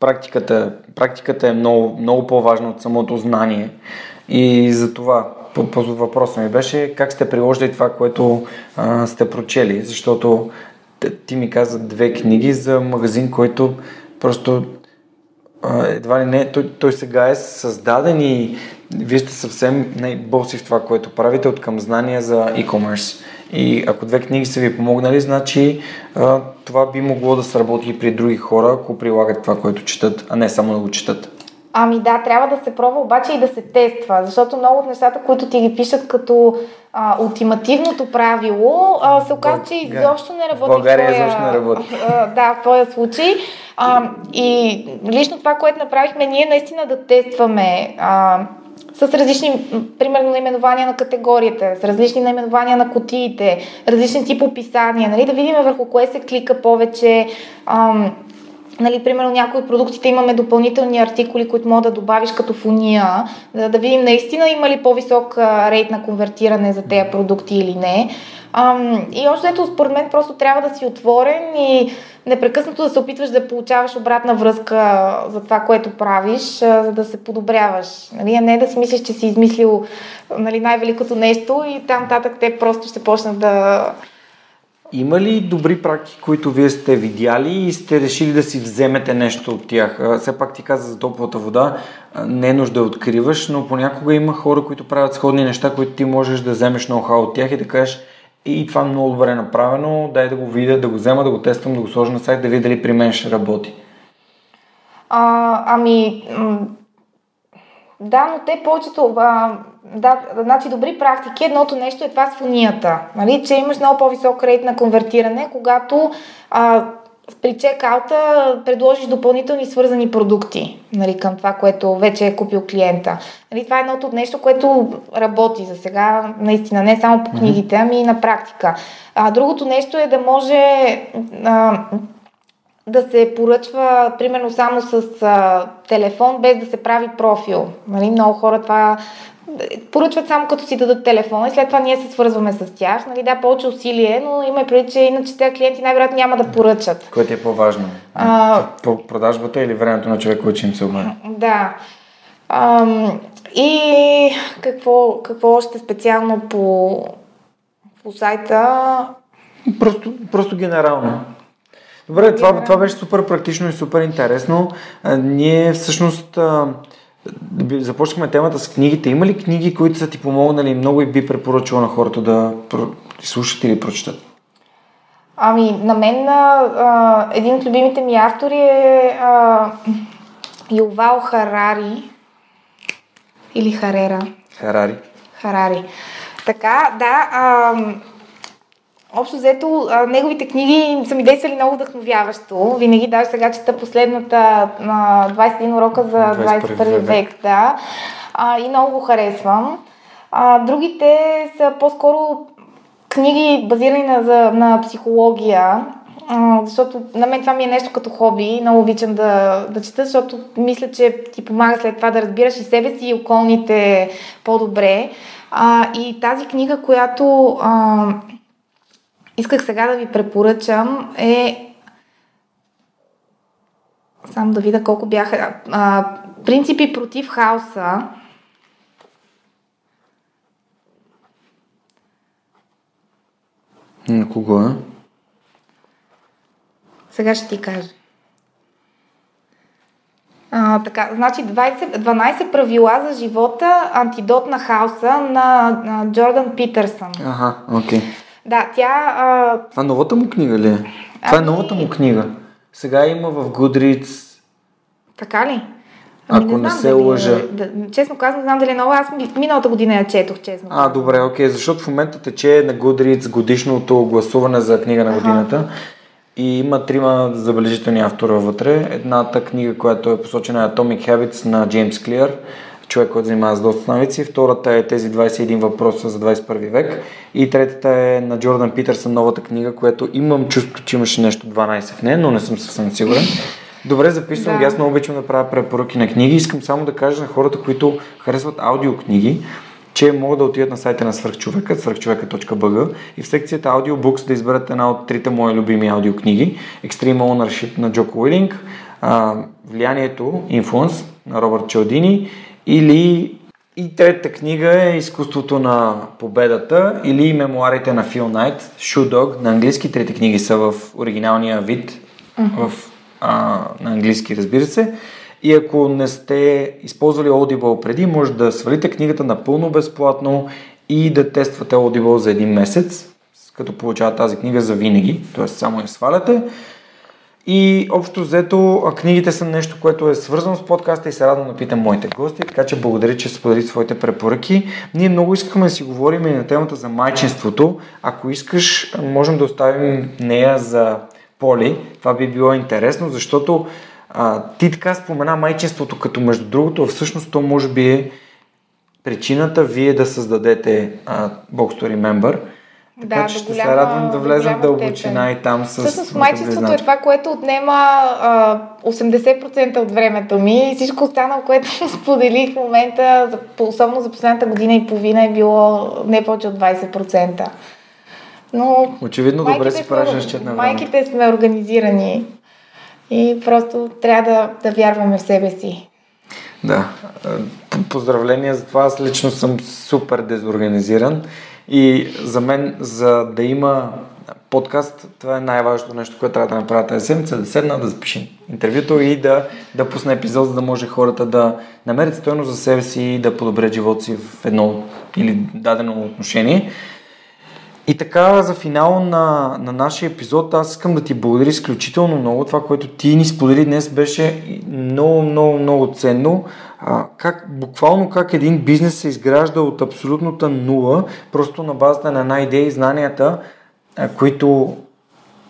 практиката, практиката е много, много по-важна от самото знание и за това въпросът ми беше как сте приложили това, което а, сте прочели, защото ти ми каза две книги за магазин, който просто едва ли не, той, той сега е създаден и вие сте съвсем най-боси в това, което правите от към знания за e-commerce. И ако две книги са ви помогнали, значи а, това би могло да сработи и при други хора, ако прилагат това, което четат, а не само да го четат. Ами да, трябва да се пробва обаче и да се тества, защото много от нещата, които ти ги пишат като а, ултимативното правило, а, се оказва, че изобщо не работи. България изобщо не работи. А, да, в твоя случай. А, и лично това, което направихме ние, наистина да тестваме а, с различни, примерно, наименования на категорията, с различни наименования на котиите, различен тип описания, нали, да видим върху кое се клика повече. А, Нали, примерно някои от продуктите имаме допълнителни артикули, които мога да добавиш като фуния, да, да видим наистина има ли по-висок рейт на конвертиране за тези продукти или не. Ам, и още ето, според мен, просто трябва да си отворен и непрекъснато да се опитваш да получаваш обратна връзка за това, което правиш, за да се подобряваш. Нали? А не да си мислиш, че си измислил нали, най-великото нещо и там татък те просто ще почнат да има ли добри практики, които вие сте видяли и сте решили да си вземете нещо от тях? Все пак ти каза за топлата вода, не е нужда да откриваш, но понякога има хора, които правят сходни неща, които ти можеш да вземеш ноу-хау от тях и да кажеш и това е много добре направено, дай да го видя, да го взема, да го тествам, да го сложа на сайт, да видя дали при мен ще работи. А, ами, да, но те повечето, а, да, значи добри практики, едното нещо е това с фунията, нали, че имаш много по-висок рейт на конвертиране, когато а, при чекаута предложиш допълнителни свързани продукти нали, към това, което вече е купил клиента. Нали, това е едното от нещо, което работи за сега, наистина, не само по книгите, ами и на практика. А, другото нещо е да може а, да се поръчва, примерно, само с а, телефон, без да се прави профил. Нали, много хора това поръчват само като си дадат телефона и след това ние се свързваме с тях. Нали, да, повече усилие, но има и преди, че иначе тези клиенти най-вероятно няма да поръчат. Което е по-важно? А, продажбата или времето на човека, който им се обмени? Да. А, и какво, какво още специално по, по сайта? Просто, просто генерално. Добре, това, това беше супер практично и супер интересно. А, ние всъщност а, започнахме темата с книгите. Има ли книги, които са ти помогнали много и би препоръчала на хората да слушат или прочитат? Ами, на мен а, един от любимите ми автори е а, Ювал Харари или Харера. Харари. Харари. Така, да. А, Общо взето, неговите книги са ми действали много вдъхновяващо. Винаги, даже сега чета последната на 21 урока за 21 век, да. А, и много го харесвам. А, другите са по-скоро книги базирани на, за, на психология, а, защото на мен това ми е нещо като хоби. Много обичам да, да чета, защото мисля, че ти помага след това да разбираш и себе си и околните по-добре. А, и тази книга, която а, исках сега да ви препоръчам е само да видя колко бяха. А, принципи против хаоса. На кого е? Сега ще ти кажа. А, така, значи 20, 12 правила за живота, антидот на хаоса на, на Джордан Питърсън. Аха, окей. Да, тя... А, Това новата му книга ли е? Това е Ами- новата му книга. Сега има в Goodreads. така ли? Ако не знам се дали е- лъжа. Да, честно казвам, не знам дали е нова. Аз ми- миналата година я четох, честно. А, добре, окей, защото в момента тече на Goodreads годишното гласуване за книга на годината. И има трима забележителни автора вътре. Едната книга, която е посочена е Atomic Habits на Джеймс Клиър, човек, който занимава с доста навици. Втората е тези 21 въпроса за 21 век. И третата е на Джордан Питърсън, новата книга, която имам чувство, че имаше нещо 12 в нея, но не съм съвсем сигурен. Добре, записвам Да. Аз много обичам да правя препоръки на книги. Искам само да кажа на хората, които харесват аудиокниги, че могат да отидат на сайта на Свърхчовека, свърхчовека.bg и в секцията Audiobooks да изберат една от трите мои любими аудиокниги Extreme Ownership на Джоко Уилинг, Влиянието, Influence на Робърт Чалдини или и третата книга е Изкуството на победата или Мемуарите на Фил Найт, Shoe Dog на английски. Трите книги са в оригиналния вид, в, а, на английски разбира се. И ако не сте използвали Audible преди, може да свалите книгата напълно безплатно и да тествате Audible за един месец, като получавате тази книга за винаги, т.е. само я сваляте. И общо взето, книгите са нещо, което е свързано с подкаста и се радвам да питам моите гости, така че благодаря, че сподели своите препоръки. Ние много искаме да си говорим и на темата за майчинството. Ако искаш, можем да оставим нея за Поли. Това би било интересно, защото а, ти така спомена майчинството, като между другото, всъщност то може би е причината вие да създадете а, Box to Remember. Така Да, че ще голяма- се радвам да влезем в дълбочина и там с... Всъщност майчеството е това, което отнема а, 80% от времето ми и всичко останало, което споделих в момента, особено за последната година и половина, е било не повече от 20%. Но Очевидно добре си правиш разчет на време. Майките сме организирани и просто трябва да, да вярваме в себе си. Да. Поздравления за това. Аз лично съм супер дезорганизиран и за мен, за да има подкаст, това е най-важното нещо, което трябва да направя тази седмица, да седна, да запишем интервюто и да, да пусна епизод, за да може хората да намерят стойност за себе си и да подобрят живота си в едно или дадено отношение. И така, за финал на, на нашия епизод, аз искам да ти благодаря изключително много. Това, което ти ни сподели днес, беше много, много, много ценно. А, как, буквално как един бизнес се изгражда от абсолютната нула, просто на базата на една идея и знанията, а, които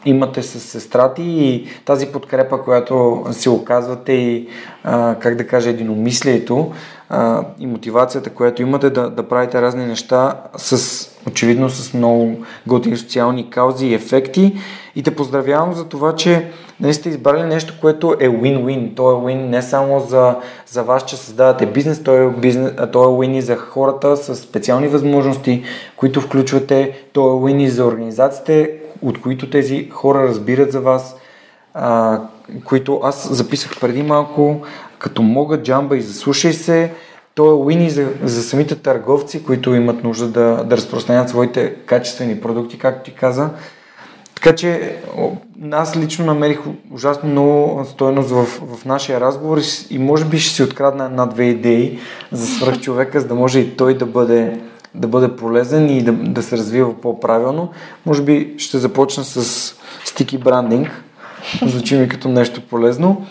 имате с сестра ти и тази подкрепа, която се оказвате и, а, как да кажа, единомислието а, и мотивацията, която имате да, да правите разни неща с, очевидно, с много готини социални каузи и ефекти. И те поздравявам за това, че нали сте избрали нещо, което е win-win. То е win не само за, за вас, че създавате бизнес, то е, бизнес, а то е win и за хората с специални възможности, които включвате. То е win и за организациите, от които тези хора разбират за вас, а, които аз записах преди малко, като мога джамба и заслушай се. То е уини за, за самите търговци, които имат нужда да, да разпространят своите качествени продукти, както ти каза. Така че аз лично намерих ужасно много стоеност в, в нашия разговор и може би ще си открадна една-две идеи за свръхчовека, за да може и той да бъде, да бъде полезен и да, да се развива по-правилно. Може би ще започна с стики брандинг. Звучи ми като нещо полезно.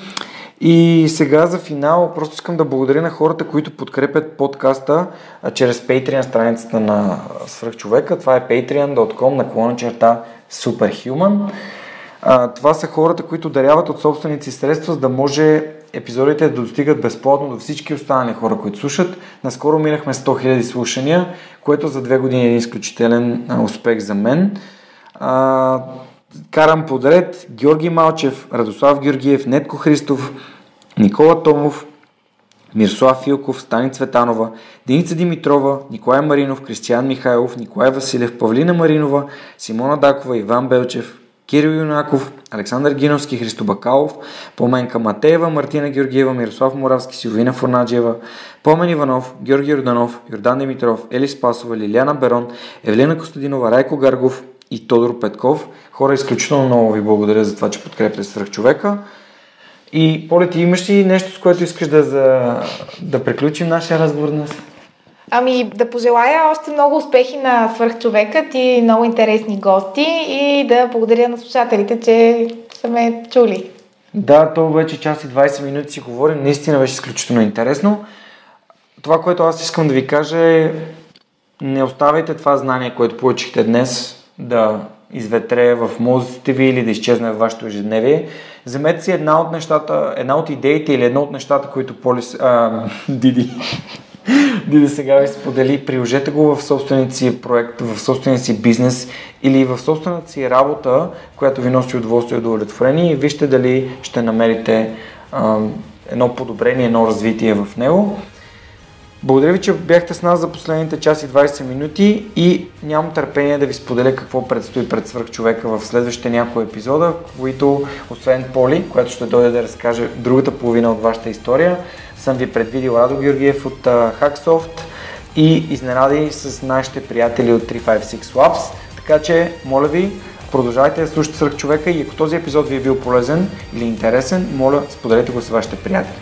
И сега за финал просто искам да благодаря на хората, които подкрепят подкаста чрез Patreon страницата на Свръхчовека. Това е patreon.com наклона черта Superhuman. А, това са хората, които даряват от собствените си средства, за да може епизодите да достигат безплатно до всички останали хора, които слушат. Наскоро минахме 100 000 слушания, което за две години е изключителен успех за мен. Карам подред Георги Малчев, Радослав Георгиев, Нетко Христов, Никола Томов, Мирслав Филков, Стани Цветанова, Деница Димитрова, Николай Маринов, Кристиян Михайлов, Николай Василев, Павлина Маринова, Симона Дакова, Иван Белчев, Кирил Юнаков, Александър Гиновски, Христо Бакалов, Поменка Матеева, Мартина Георгиева, Мирослав Моравски, Силвина Фурнаджиева, Помен Иванов, Георги Йорданов, Йордан Димитров, Ели Спасова, Лиляна Берон, Евлина Костадинова, Райко Гаргов, и Тодор Петков. Хора, изключително много ви благодаря за това, че подкрепяте свръхчовека. И, Поле, ти имаш ли нещо, с което искаш да, за, да приключим нашия разговор днес? Ами да пожелая още много успехи на свърхчовекът и много интересни гости и да благодаря на слушателите, че са ме чули. Да, то вече час и 20 минути си говорим. Наистина беше изключително интересно. Това, което аз искам да ви кажа е не оставяйте това знание, което получихте днес да изветре в мозъците ви или да изчезне в вашето ежедневие. Вземете си една от нещата, една от идеите или едно от нещата, които Полис, а, Диди, Диди сега ви сподели, приложете го в собствения си проект, в собствения си бизнес или в собствената си работа, която ви носи удоволствие и удовлетворение и вижте дали ще намерите а, едно подобрение, едно развитие в него. Благодаря ви, че бяхте с нас за последните час и 20 минути и нямам търпение да ви споделя какво предстои пред свърх човека в следващите някои епизода, които, освен Поли, която ще дойде да разкаже другата половина от вашата история, съм ви предвидил Радо Георгиев от Hacksoft и изненади с нашите приятели от 356 Labs. Така че, моля ви, продължайте да слушате свърх човека и ако този епизод ви е бил полезен или интересен, моля, споделете го с вашите приятели.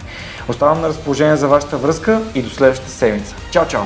Оставам на разположение за вашата връзка и до следващата седмица. Чао, чао!